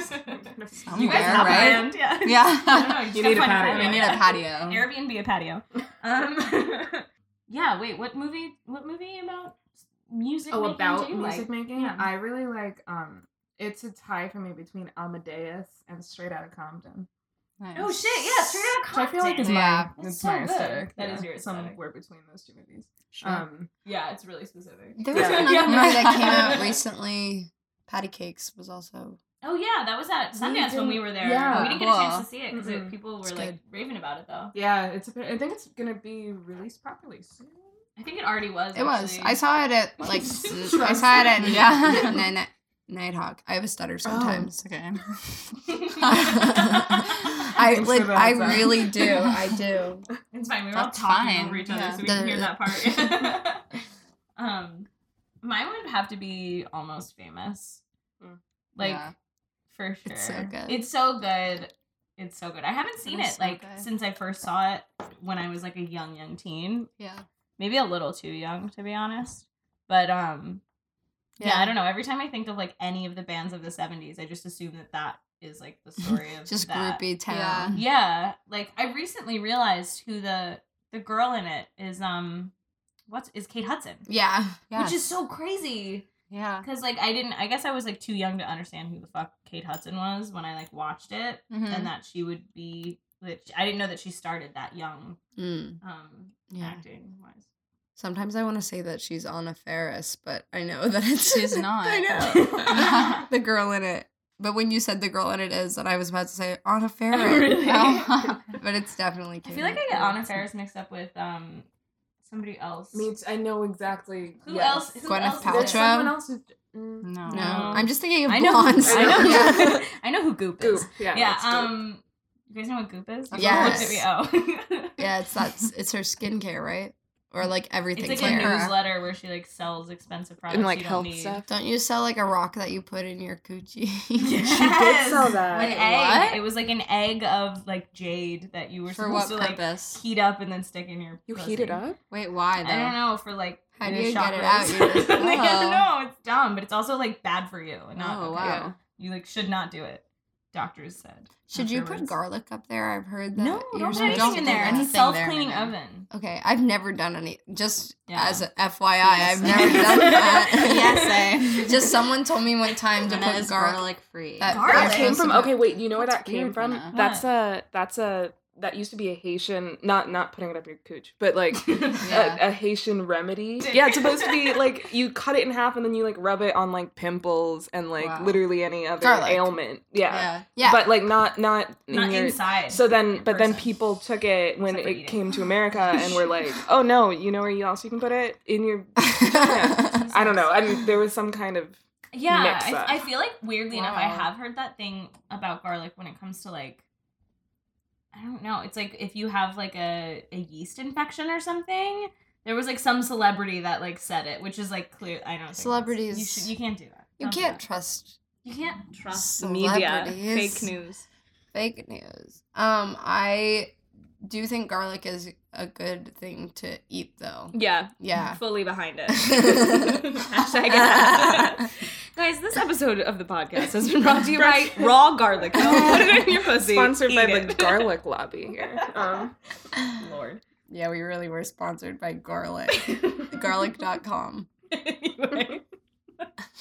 Somewhere, guys have a band, yeah. Yeah. Know, You just need a gotta patio. We need a patio. Airbnb a patio. Um, yeah. Wait. What movie? What movie about music? Oh, making about do you music like? making? Yeah. I really like. Um, it's a tie for me between Amadeus and Straight Outta Compton. Oh shit! Yeah, straight out of Which I feel like is Compton. my Yeah. it's That's so my good. aesthetic. That yeah, is your aesthetic. somewhere between those two movies. Sure. Um, Yeah, it's really specific. There was Yeah. another Yeah. movie that came out recently. Patti Cake$ was also. Oh yeah, that was at Sundance when we were there. Yeah. we didn't get a chance to see it because Mhm. people were It's like good. raving about it though. yeah, it's. A, I think it's gonna be released properly soon. I think it already was. It was. I saw it at like. I saw it at yeah. Night, Nitehawk. I have a stutter sometimes. Okay. I like. I really do. I do. It's fine. We were That's all talking fine, over each other, yeah. so we can hear that part. um, mine would have to be almost famous. Mm. Like Yeah. for sure. It's so good. It's so good. It's so good. I haven't seen It it, so like good. since I first saw it when I was like a young, young teen. Yeah. Maybe a little too young to be honest. But um yeah. Yeah. I don't know. Every time I think of like any of the bands of the 70s, I just assume that that is like the story of Just that. groupie town. Yeah. Yeah, like I recently realized who the the girl in it is. Um, what's is Kate Hudson, Yeah. which is so crazy Yeah. because like I didn't. I guess I was like too young to understand who the fuck Kate Hudson was when I like watched it, Mhm. and that she would be. That I didn't know that she started that young. Mm. Um, Yeah. acting wise. Sometimes I want to say that she's Anna Faris, but I know that it's She's not. I know the girl in it. But when you said the girl in it is, and I was about to say Anna Faris, Really? But it's definitely. I Kate feel like I get Hudson. Anna Faris mixed up with um somebody else. Me, t- I know exactly. Who yes. else? Who Gwyneth else Paltrow? There's someone else who's. Mm, No. No, No. I'm just thinking of I know. blondes. I know. Yeah. Who, I know who Goop Goop. is. Yeah. Yeah. that's Goop. um. You guys know what Goop is? Yes. Oh. Yeah, it's that's it's her skincare, right? Or like everything It's like care. a newsletter where she like sells expensive products and like you don't health need. stuff. Don't you sell like a rock that you put in your coochie? Yes. She did sell that. An Wait, egg. what? It was like an egg of like jade that you were For supposed what to like heat up and then stick in your. You pussy. heat it up? Wait, why though? I don't know for like. How do you get it out? You just- Like, I don't Oh. know. It's dumb, but it's also like bad for you. and Not, Oh, okay. wow. You like should not do it. Doctors said. Should you put garlic up there? I've heard that. No, you're don't put supposed anything in there. that. It's a Anything there in self-cleaning there. oven. Okay, I've never done any. Just Yeah. as a FYI, I've never done that. Yes, same. Just someone told me one time to put garlic. garlic free. That- Garlic? Came from okay. Wait, you know where That's that came from? That's a that's a that used to be a Haitian. Not not putting it up your cooch, but like Yeah. a, a Haitian remedy. Yeah, it's supposed to be like you cut it in half and then you like rub it on like pimples and like Wow. literally any other Garlic. ailment. Yeah. yeah. Yeah, but like not not in your. inside. So then, but then people took it when Except it came to America and were like, "Oh no, you know where you else you can put it in your." Yeah. I don't know. I mean, there was some kind of Yeah. I, I feel like weirdly enough, I have heard that thing about garlic when it comes to like, I don't know. It's like if you have like a, a yeast infection or something. There was like some celebrity that like said it, which is like clear. I don't. Celebrities- You, should, you can't do that. you Don't can't trust You can't trust. media, fake news. fake news. Um, I do think garlic is a good thing to eat, though. Yeah, Yeah. fully behind it. Hashtag it. Guys, this episode of the podcast has been brought to you by raw garlic. Put it in your pussy. Sponsored by Eat the garlic lobby here. Um, Lord. Yeah, we really were sponsored by garlic. garlic.com. anyway.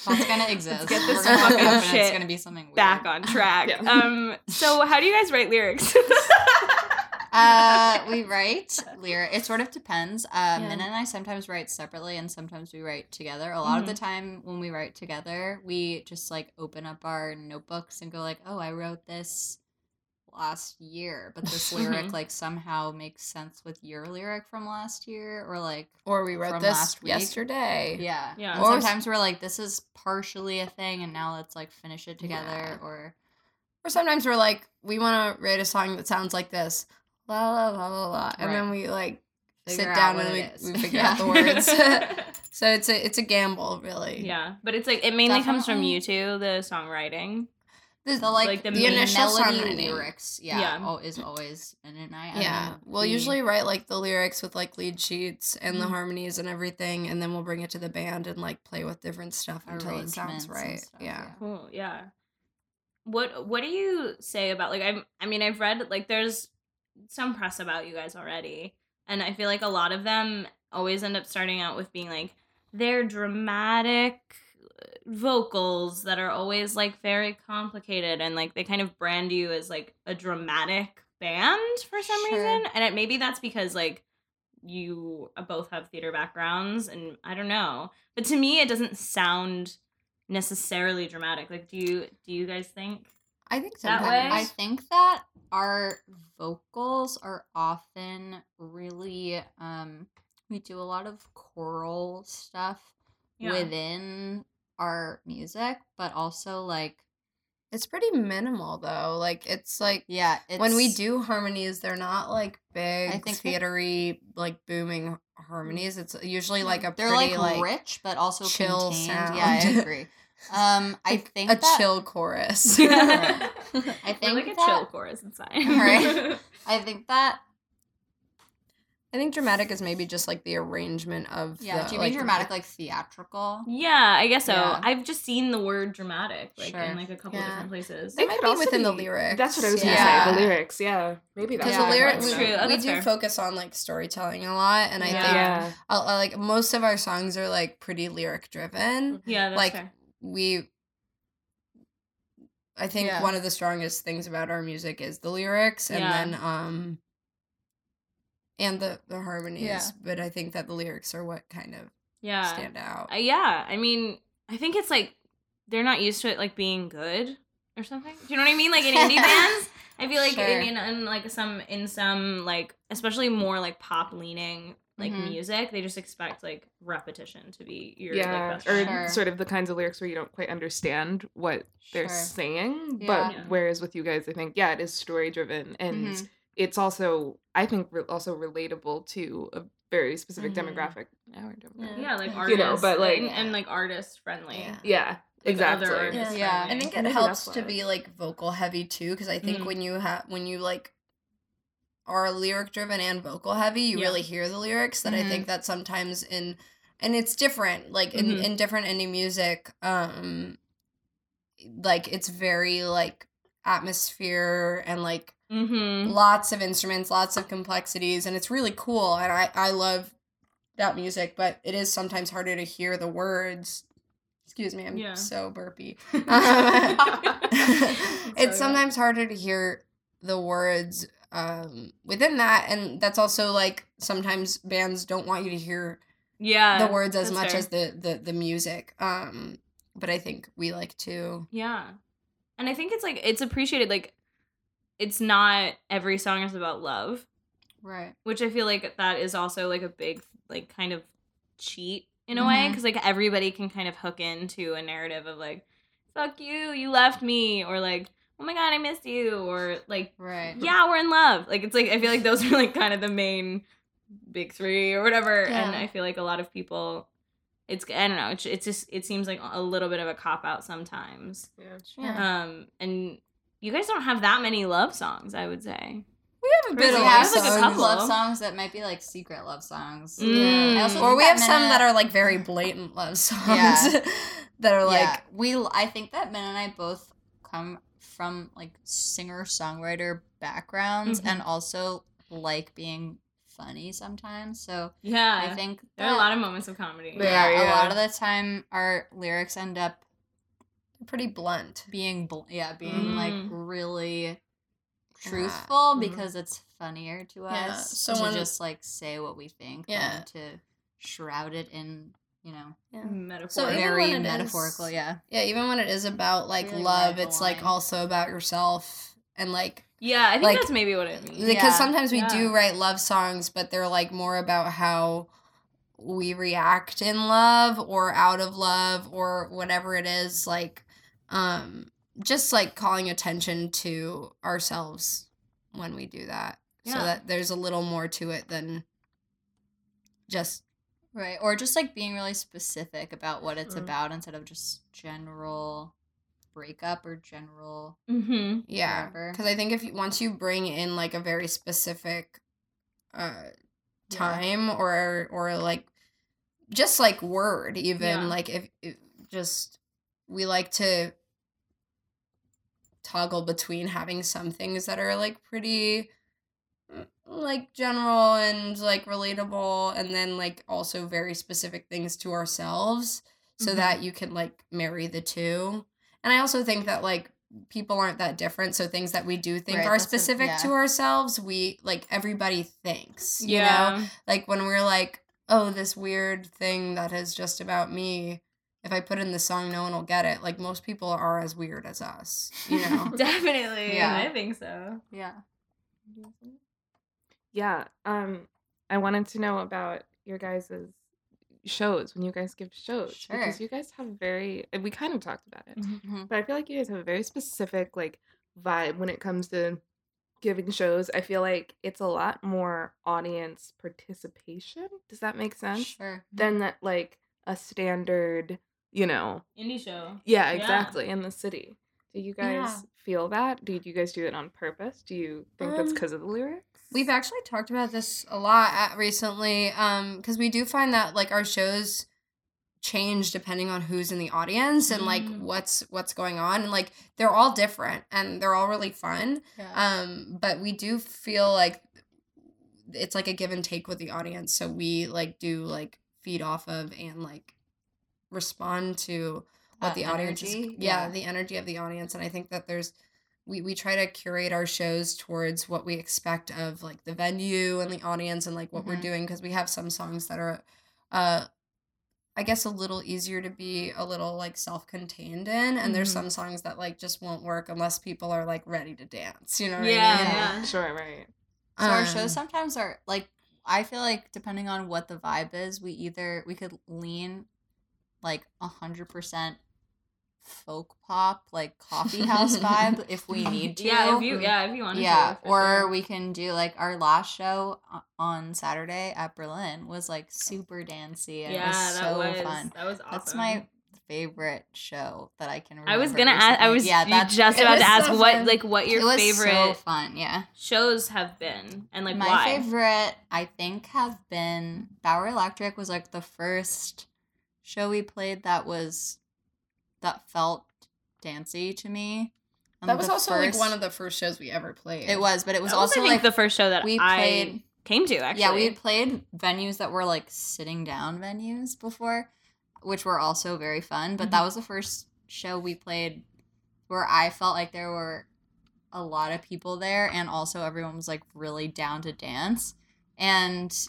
That's gonna exist. get this We're gonna fucking look up and shit It's gonna be something weird. back on track. Yeah. Um, so how do you guys write lyrics? Uh, we write lyric. It sort of depends. Uh, Yeah. Mina and I sometimes write separately, and sometimes we write together. A lot of the Mm-hmm. time, when we write together, we just like open up our notebooks and go like, "Oh, I wrote this last year, but this lyric Mhm. like somehow makes sense with your lyric from last year, or like Or we wrote From this last week. yesterday. yeah, Yeah. And Or- sometimes we're like, "This is partially a thing, and now let's like finish it together," Yeah. or Or sometimes we're like, we want to write a song that sounds like this, la la la la la, and Right. then we like Figure sit down and we, we figure Yeah. out the words. so it's a it's a gamble, really. Yeah, but it's like it mainly comes from you two, the songwriting. The, The like, Like the the, initial melody lyrics, yeah, Yeah. Oh, is always in and I. and Yeah, then we'll the- usually write like the lyrics with like lead sheets and the Mhm. harmonies and everything, and then we'll bring it to the band and like play with different stuff until it sounds right. stuff, yeah. Cool. Yeah. What What do you say about like I'm I mean I've read like there's some press about you guys already, and I feel like a lot of them always end up starting out with being like they're dramatic uh, vocals that are always like very complicated and like they kind of brand you as like a dramatic band for some Sure. reason and it, maybe that's because like you both have theater backgrounds and i don't know but to me it doesn't sound necessarily dramatic like do you do you guys think I think That way? I think that our vocals are often really um we do a lot of choral stuff Yeah. within our music, but also like It's pretty minimal though. Like it's like yeah, it's when we do harmonies, they're not like big, I think that- theatery, like booming harmonies. It's usually like a they're pretty like, like, rich but also chill contained. sound. Yeah, I agree. Um I like think a that, chill chorus. Right. I Or think like a that, chill chorus inside. Right. I think that I think dramatic is maybe just like the arrangement of yeah, the, do you like, mean dramatic like theatrical? yeah i guess so Yeah. i've just seen the word dramatic like Sure. in like a couple Yeah. different places It might could be also within the lyrics. That's what I was Yeah. gonna say. The lyrics, yeah, maybe that's because Yeah, the lyrics that's we, true. Oh, we do fair. focus on like storytelling a lot, and I Yeah. think Yeah, uh, like most of our songs are like pretty lyric driven. yeah that's like fair. We I think Yeah. one of the strongest things about our music is the lyrics and Yeah. then um and the the harmonies, Yeah. but I think that the lyrics are what kind of yeah stand out. Uh, yeah, I mean, I think it's like they're not used to it like being good or something. Do you know what I mean? Like in indie bands, I feel like Sure. in, in, in like some in some like especially more like pop leaning like Mhm. music, they just expect like repetition to be your yeah, like, best or. Sure. sort of the kinds of lyrics where you don't quite understand what they're saying. Yeah. But Yeah. whereas with you guys, I think yeah, it is story driven, and Mhm. it's also I think re- also relatable to a very specific Mhm. demographic. Our demographic. Yeah, like You know, but, like- and, and, like artist friendly. Yeah. Yeah, Like, exactly. other artists Yeah. I think it Maybe helps to be like vocal heavy too, because I think Mhm. when you have when you like are lyric driven and vocal heavy, you Yeah. really hear the lyrics. That I Mhm. think that sometimes in and it's different, like in Mhm. in different indie music, um, like it's very like atmosphere and like Mm-hmm. lots of instruments, lots of complexities, and it's really cool. And I I love that music, but it is sometimes harder to hear the words. Excuse me, I'm Yeah. so burpy. It's sometimes harder to hear the words um, within that, and that's also like sometimes bands don't want you to hear Yeah. the words as much fair. as the, the the music. Um, but I think we like to. Yeah. And I think it's like it's appreciated like it's not every song is about love, Right. which I feel like that is also like a big like kind of cheat in a way Mhm. cuz like everybody can kind of hook into a narrative of like fuck you, you left me or like oh my god, I missed you or like Right. yeah, we're in love. Like it's like I feel like those are like kind of the main big 3 or whatever and I feel like a lot of people it's I don't know, it's, it's just it seems like a little bit of a cop out sometimes. Yeah. Um, and you guys don't have that many love songs, I would say. We have a Really? bit of we have love like a like songs. couple. love songs that might be like secret love songs. Mm. I also or we that have some that are like very blatant love songs Yeah. that are like yeah, we. I think that Min and I both come from like singer songwriter backgrounds Mhm. and also like being funny sometimes. So Yeah, I think there are a lot of moments of comedy. There yeah, are, a lot of the time our lyrics end up pretty blunt. being bl- yeah being Mm. like really truthful Mhm. because it's funnier to Yeah, us so to when- just like say what we think Yeah. than to shroud it in you know Metaphor. So even very when metaphorical is- yeah Yeah, even when it is about like Really love, ride the it's like also about yourself and like yeah, I think like- that's maybe what it means. because Yeah. sometimes we do write love songs, but they're like more about how we react in love or out of love or whatever it is like um just like calling attention to ourselves when we do that so that there's a little more to it than just Right. Or just like being really specific about what it's Mm. about instead of just general breakup or general Mm-hmm. yeah because i think if you, once you bring in like a very specific uh time or or like just like word even Yeah. like if, if just we like to toggle between having some things that are like pretty like general and like relatable and then like also very specific things to ourselves so Mhm. that you can like marry the two and i also think that like people aren't that different so things that we do think Right, are that's a- specific to ourselves we like everybody thinks you know Yeah. like when we're like oh this weird thing that is just about me if i put in the song no one will get it like most people are as weird as us you know Definitely. Yeah. I think so. Yeah. Yeah. Um, I wanted to know about your guys's shows when you guys give shows because you guys have very. We kind of talked about it, Mhm. but I feel like you guys have a very specific like vibe when it comes to giving shows. I feel like it's a lot more audience participation. Does that make sense? Sure. Than that like a standard, you know. Indie show. Yeah, exactly. In the city. Do you guys Yeah. feel that? Did you guys do it on purpose? Do you think that's Um, because of the lyrics? We've actually talked about this a lot at, recently um because we do find that like our shows change depending on who's in the audience and like Mm. what's what's going on and like they're all different and they're all really fun Yeah. um but we do feel like it's like a give and take with the audience so we like do like feed off of and like respond to what That the audience is yeah, Yeah. the energy of the audience and i think that there's we, we try to curate our shows towards what we expect of like the venue and the audience and like what we're Mhm. doing because we have some songs that are uh i guess a little easier to be a little like self-contained in and there's Mhm. some songs that like just won't work unless people are like ready to dance you know what Yeah, i mean yeah. Sure, right. So our Um, shows sometimes are like I feel like depending on what the vibe is, we either we could lean like a hundred percent folk pop, like coffee house vibe if we need to. Yeah, if you yeah, if you want to. yeah, or sure. we can do like our last show on Saturday at Berlin was like super dancey and yeah, it was that so was fun. that was awesome. That's my favorite show that I can remember. I was gonna ask. I was yeah, that's just about to ask so what fun. like what your favorite so fun. Yeah. shows have been and like my why. favorite i think have been Bowery Electric was like the first show we played that was that felt dancey to me And that was the also like one of the first shows we ever played it was but it was That was, also I think like the first show that we I played- came to actually. yeah we had played venues that were like sitting down venues before which were also very fun but Mm-hmm. that was the first show we played where i felt like there were a lot of people there and also everyone was like really down to dance and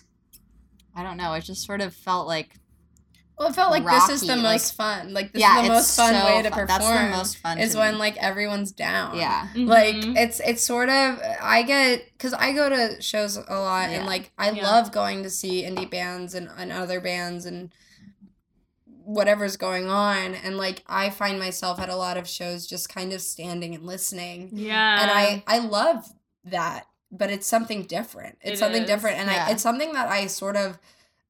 i don't know it just sort of felt like well it felt like this is the rocky, like- most fun like this Yeah, is the most fun so way to fun. perform That's the most fun is to when me. like everyone's down yeah like Mhm. it's it's sort of i get because i go to shows a lot and like i Yeah. love going to see indie bands and, and other bands and whatever's going on and like i find myself at a lot of shows just kind of standing and listening yeah, and i i love that but it's something different it's It something is, different and yeah. I, it's something that i sort of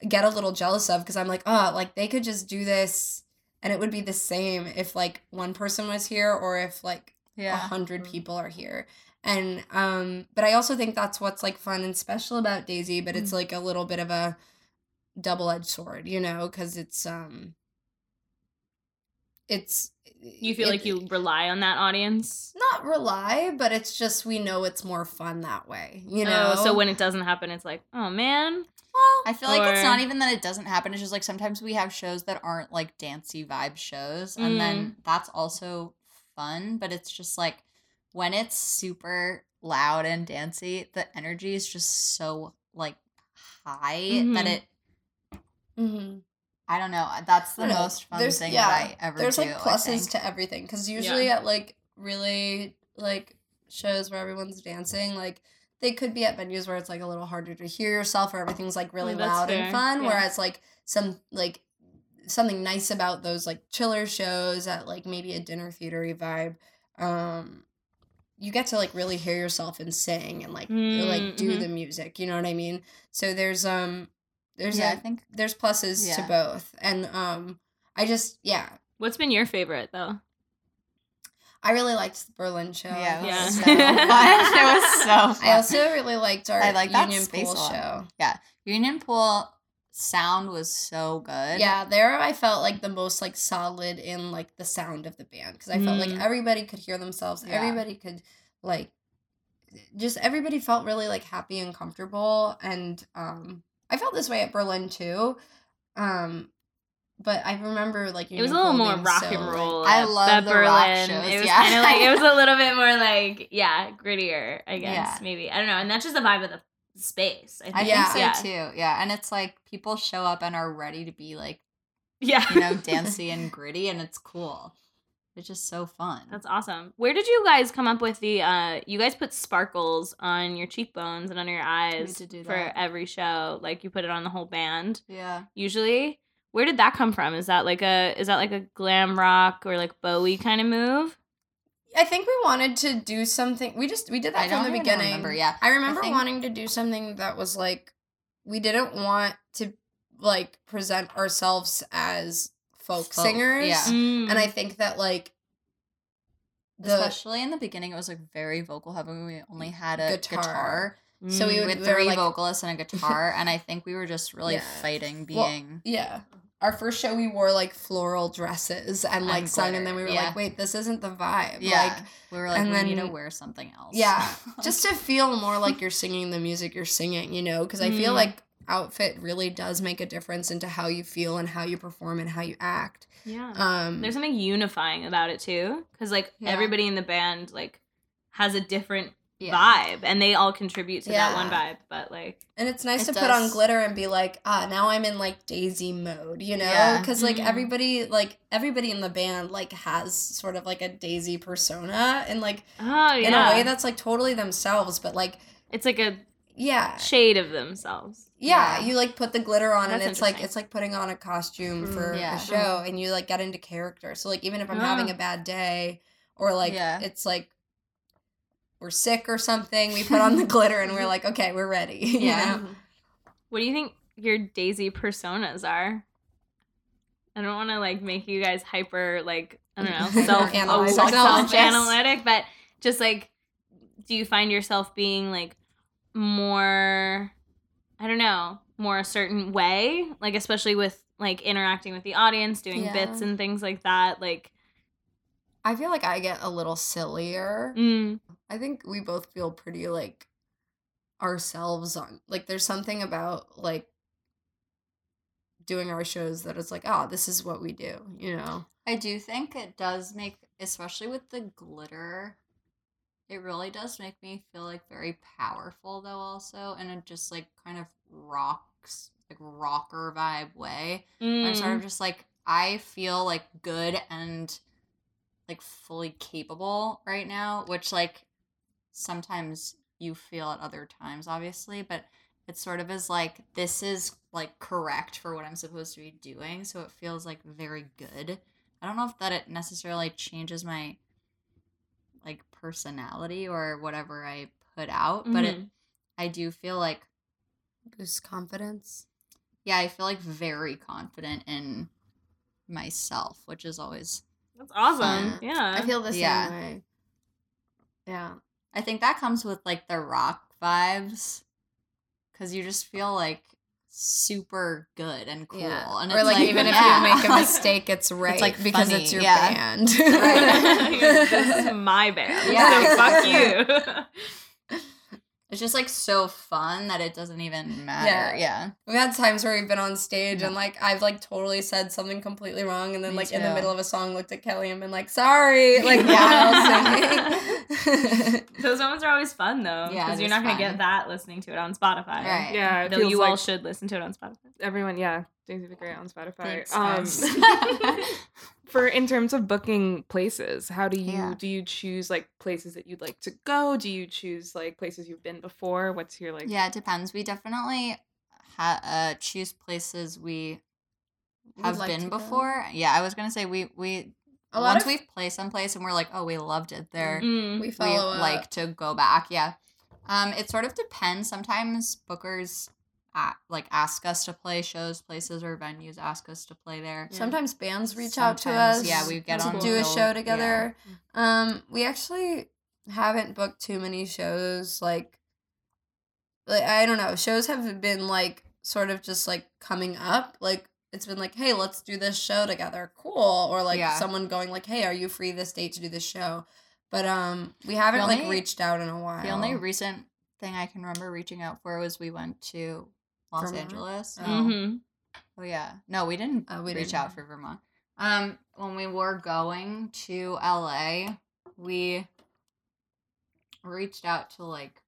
get a little jealous of because i'm like oh like they could just do this and it would be the same if like one person was here or if like a yeah. hundred people are here. And um but i also think that's what's like fun and special about daisy but it's like a little bit of a double-edged sword you know because it's um it's you feel it- like you rely on that audience. not rely but it's just we know it's more fun that way you know Oh, so when it doesn't happen, it's like, oh man. well, I feel like it's not even that it doesn't happen. It's just like sometimes we have shows that aren't like dancey vibe shows, and then that's also fun. But it's just like when it's super loud and dancey, the energy is just so like high that Mhm. it. Mhm. I don't know. That's the know. most fun There's- thing yeah, that I ever there's do. like I pluses think. to everything because usually at like really like shows where everyone's dancing like they could be at venues where it's like a little harder to hear yourself or everything's like really Mm, loud fair, and fun yeah. whereas like some like something nice about those like chiller shows at like maybe a dinner theatery vibe um you get to like really hear yourself and sing and like like do Mm, the music you know what i mean so there's um there's Yeah, a, I think- there's pluses to both and um i just yeah What's been your favorite though? i really liked the berlin show Yeah, it was Yeah. so fun. it was so fun. i also really liked our I like that union space pool show Yeah, Union Pool sound was so good. Yeah, there I felt like the most like solid in like the sound of the band because I felt like Mm. everybody could hear themselves. Yeah. Everybody could like just everybody felt really like happy and comfortable and um I felt this way at Berlin too. Um but I remember like It was a little more rock so, and like- roll. I love the rock Berlin. shows, It was yeah. kind of like it was a little bit more like yeah, grittier. I guess Yeah. maybe I don't know, and that's just the vibe of the space. I think. I Yeah. think so too. Yeah, and it's like people show up and are ready to be like Yeah, you know dancey and gritty, and it's cool. It's just so fun. That's awesome. Where did you guys come up with the uh you guys put sparkles on your cheekbones and under your eyes did do for every show. Like you put it on the whole band. yeah. Usually. Where did that come from? Is that like a is that like a glam rock or like Bowie kind of move? I think we wanted to do something. We just we did that I from don't the even beginning. remember, yeah. I remember think- wanting to do something that was like we didn't want to like present ourselves as folk, Folk, singers. yeah. And I think that like the Especially in the beginning, it was like very vocal heavy. We only had a Guitar. guitar, so we Mm. would with we three like, vocalists and a guitar, and I think we were just really Yeah. fighting Well, being. yeah. Our first show we wore like floral dresses and like And sung and then we were yeah. like, wait, this isn't the vibe. yeah, Like we were like, and we need to wear something else. Yeah, just to feel more like you're singing the music you're singing, you know, because I feel Mm. like outfit really does make a difference into how you feel and how you perform and how you act. Yeah. Um, There's something unifying about it too, because like Yeah. everybody in the band like has a different Yeah. vibe, and they all contribute to that one vibe. But like, and it's nice It to put on glitter and be like, ah, now I'm in like Daisy mode, you know, Yeah. because like Mhm. everybody, like everybody in the band, like has sort of like a Daisy persona and like oh yeah, in a way that's like totally themselves, but like it's like a yeah, shade of themselves. Yeah, Yeah. you like put the glitter on and it's like it's like putting on a costume Mm, for yeah. a show and you like get into character. So like even if I'm Ah. having a bad day or like Yeah. it's like we're sick or something, we put on the glitter and we're like, okay, we're ready. Yeah. know? What do you think your Daisy personas are? I don't want to like make you guys hyper like I don't know self Analyze self ourselves. analytic, but just like, do you find yourself being like more? I don't know, more a certain way, like especially with like interacting with the audience, doing Yeah. bits and things like that. Like, I feel like I get a little sillier. mm, I think we both feel pretty like ourselves on like there's something about like doing our shows that it's like, oh, this is what we do, you know. I do think it does make, especially with the glitter, it really does make me feel like very powerful though also in a just like kind of rocks like rocker vibe way. I'm sort mm, of just like I feel like good and like fully capable right now, which like sometimes you feel at other times obviously, but it sort of is like this is like correct for what I'm supposed to be doing, so it feels like very good. I don't know if that it necessarily changes my like personality or whatever I put out, but it Mhm. I do feel like Boost confidence. yeah, I feel like very confident in myself, which is always that's awesome. Fun. Yeah, I feel the same Yeah. way. Yeah. I think that comes with like the rock vibes cuz you just feel like super good and cool. Yeah. And or it's like, even yeah. if you make a mistake, it's right like, because funny, it's your yeah. band. this is my band. Yeah, so fuck you. it's just like so fun that it doesn't even matter. Yeah. We've had times where we've been on stage Yeah. and like I've like totally said something completely wrong and then Me like in the middle of a song looked at Kelley and been like, sorry, like Yeah. while singing. Those moments are always fun though, Yeah, because it you're not gonna get that listening to it on Spotify. Right. Yeah, Though feels you all should listen to it on Spotify. everyone. Yeah, Daisy the Great on Spotify. Thanks, um, guys. for in terms of booking places, how do you Yeah. do you choose like places that you'd like to go? Do you choose like places you've been before? What's your like? yeah, it depends. We definitely ha- uh choose places we have like to been go. before. Yeah, I was going to say we we A lot once of- we play someplace and we're like, oh, we loved it there, Mm. We we follow up. like to go back. Yeah. Um, it sort of depends. Sometimes bookers a like ask us to play shows, places, or venues ask us to play there. Sometimes bands reach out to us. yeah, we get to on do a the- show yeah. together. Um, we actually haven't booked too many shows. Like, like I don't know, shows have been like sort of just like coming up. Like it's been like, hey, let's do this show together. Cool. Or like Yeah. someone going like, hey, are you free this date to do this show? But um, we haven't like reached out in a while. The only recent thing I can remember reaching out for was we went to Los Vermont? Angeles. Oh. Mm-hmm. Oh yeah. No, we didn't Oh, we reach didn't. out for Vermont. Um, when we were going to LA, we reached out to like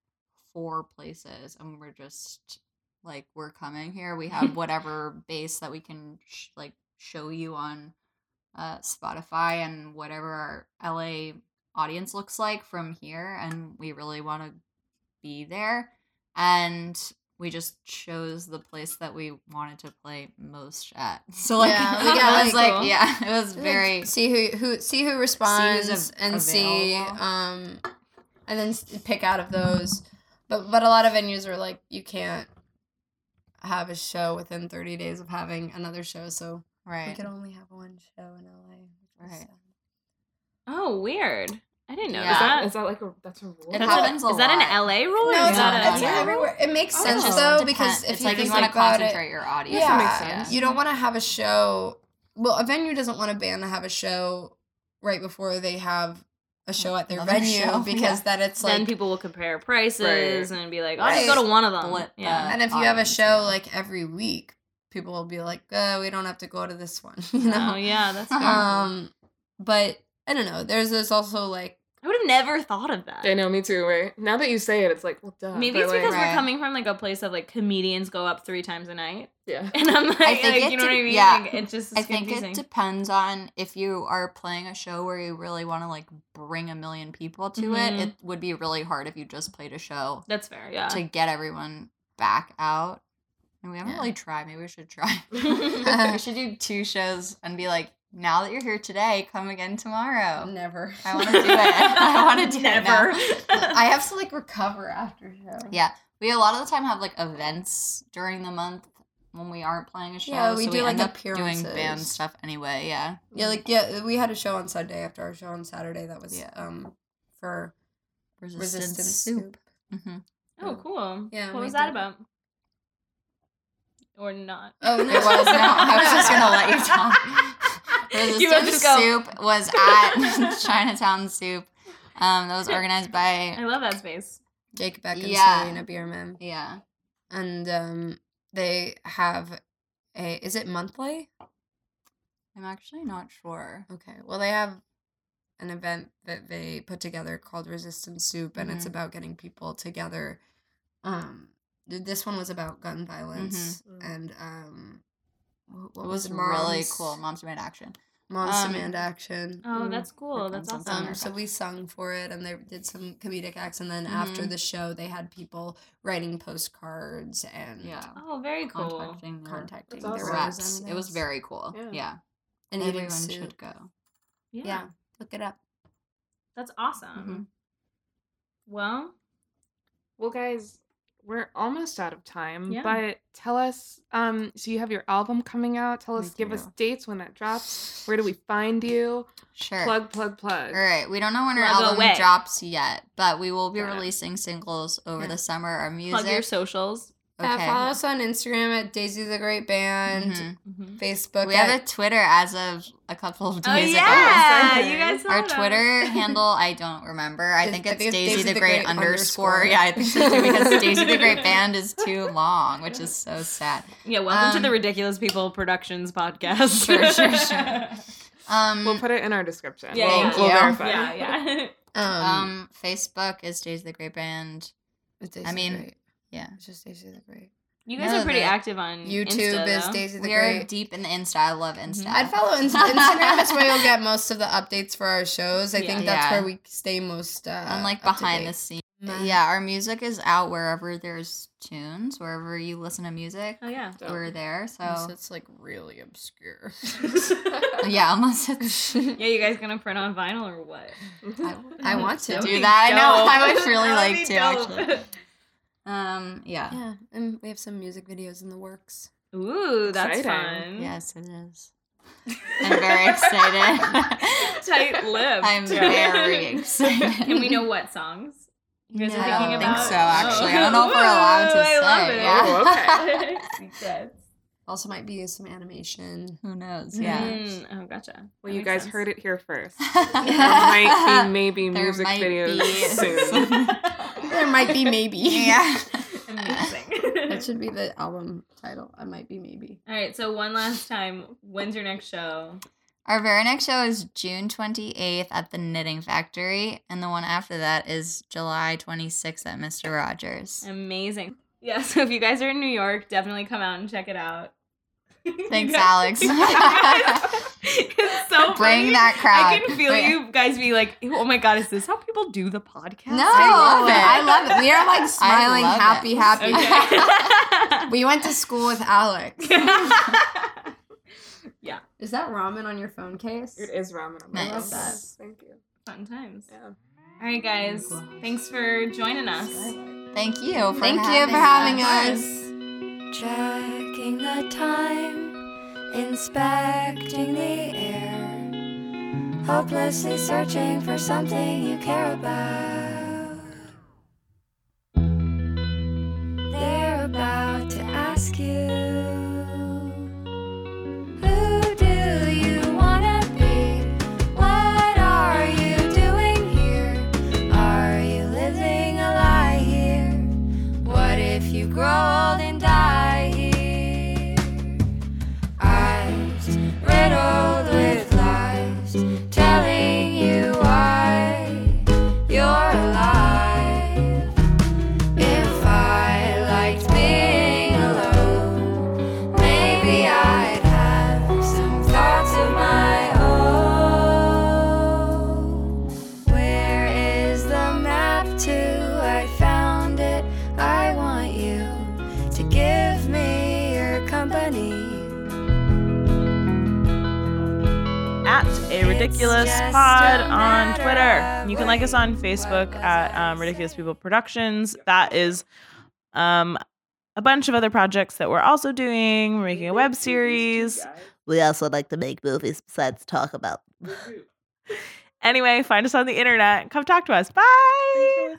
four places, and we're just like, we're coming here. We have whatever base that we can sh- like show you on uh, Spotify and whatever our LA audience looks like from here, and we really want to be there. And we just chose the place that we wanted to play most at. So like, Yeah, yeah, it was like, like, yeah, it was Like, very see who who see who responds av- and see um and then pick out of those but but a lot of venues are like you can't have a show within 30 days of having another show so right. we right. could only have one show in LA Right. sad. Oh, weird. I didn't know Yeah. Is that. that, is that like a that's a rule? It That's happens a, a is that an. LA rule no is it's, that it's yeah. everywhere it makes Oh, sense just though Depend- because if it's you like think you want to concentrate it your audience. yeah, makes sense. you don't want to have a show well a venue doesn't want a band to have a show right before they have a show at their Another venue show, because yeah. then it's like then people will compare prices Right. and be like, I'll just go to one of them. Split yeah. And if you have a show yeah. like every week, people will be like, "Oh, we don't have to go to this one," you know. Oh yeah, that's fair. Um, but I don't know. There's this also like I would have never thought of that. I know, me too. Right now that you say it, it's like, well, duh. Maybe but, it's like, because Right. we're coming from like a place of like comedians go up three times a night, yeah. and I'm like, I think like, you know what I mean? yeah. Like, it just I think confusing. it depends on if you are playing a show where you really want to like bring a million people to Mhm. it. It would be really hard if you just played a show That's fair. Yeah. to get everyone back out. And we haven't Yeah. really tried. Maybe we should try. we should do two shows and be like, now that you're here today, come again tomorrow. never. I want to do it. I want to do Never. it. Now. I have to like recover after show. Yeah, we a lot of the time have like events during the month when we aren't playing a show. Yeah, we so do, we like, end up doing band stuff anyway. Yeah, Yeah, like yeah, we had a show on Sunday after our show on Saturday. That was Yeah. um for resistance, Resistance soup. Soup. hmm oh, cool. Yeah, What we was that about? Or not? Oh no, It was no. I was just gonna let you talk. Resistance Soup was at Chinatown Soup. Um, that was organized by I love that space. Jake Beck and Yeah. Serena Bierman, yeah. and um they have a is it monthly? I'm actually not sure. Okay. Well, they have an event that they put together called Resistance Soup, and it's Mhm. about getting people together. Um, this one was about gun violence, Mhm. and um, wh- what It was it? really Moms- cool. Moms Demand Action. Moms Um, Demand Action. Oh, Mm. that's cool. That's awesome. Um, so we sung for it, and they did some comedic acts, and then Mm-hmm. after the show, they had people writing postcards and Yeah. Oh, very cool. Contacting their contacting their awesome. reps. It was very cool. Yeah. Yeah. and eating Everyone soup. should go. Yeah, Yeah, look it up. that's awesome. Well, Well, guys, we're almost out of time. Yeah. But tell us. Um, so you have your album coming out. Tell us. Give us dates when that drops. Where do we find you? Sure. Plug, plug, plug. All right. We don't know when our album away. drops yet, but we will be it. releasing singles over Yeah. the summer. Our music. plug your socials. Yeah, Okay. follow us on Instagram at Daisy the Great Band, Mhm. Mhm. Facebook. We have a Twitter as of a couple of days Oh ago. yeah, Sunday. you guys. Saw Our that. Twitter handle, I don't remember. I Is- think I it's think it's Daisy, the Great, underscore. underscore. Yeah, I think so too because Daisy the Great Band is too long, which is so sad. Yeah, welcome to Um, the Ridiculous People Productions podcast. Sure, sure, sure. Um, We'll put it in our description. Yeah, we'll, Thank we'll you. verify. yeah, yeah. um, um, Facebook is Daisy the Great Band. it's Daisy I mean, Great. Yeah. it's just Daisy the Great. You guys No, are pretty the active on YouTube Insta, is though. Daisy the We are Great. deep in the Insta. I love Insta. I'd follow Inst- Instagram. is where you'll get most of the updates for our shows. I Yeah. think that's Yeah. where we stay most. Uh, I'm like up to behind date. the scenes. Yeah, our music is out wherever there's tunes, wherever you listen to music. Oh yeah. We're there. So Unless it's like really obscure. yeah, unless it's Yeah, you guys gonna print on vinyl or what? I want to. do that. I know. I would really like to dope. actually. Um, yeah. Yeah, and we have some music videos in the works. Ooh, that's Exciting. fun. Yes, it is. I'm very excited. Tight lipped. I'm very excited. Can we know what songs? You guys are I thinking don't think so, actually. I don't know if we're allowed to Ooh, I love it. yeah. okay. Secrets. Also, might be some animation. Who knows? Yeah. Mm, oh, gotcha. Well, That you guys sense. heard it here first. There might be maybe There music videos be soon. There might be maybe. yeah. Amazing. that should be the album title. I might be maybe. All right, so one last time, when's your next show? Our very next show is June 28th at the Knitting Factory, and the one after that is July 26th at Mr. Rogers. Amazing. Yeah, so if you guys are in New York, definitely come out and check it out. Thanks, Alex. it's so Bring funny. that crowd. I can feel Bring- you guys be like, oh my god, is this how people do the podcast? No, I love it. I love it. We are like smiling, love happy, it. happy. Okay. We went to school with Alex. yeah, Is that ramen on your phone case? It is ramen. on my Nice. phone. Thank you. fun times. Yeah. All right, guys, thanks for joining us. Thank you for Thank you having for having us. us. Checking the time, inspecting the air, hopelessly searching for something you care about. They're about to ask you, ridiculous just pod on Twitter. You can like us on Facebook at um, Ridiculous People Productions. That is um, a bunch of other projects that we're also doing. We're making a web series. We also like to make movies besides talk about. anyway, find us on the internet. Come talk to us. Bye.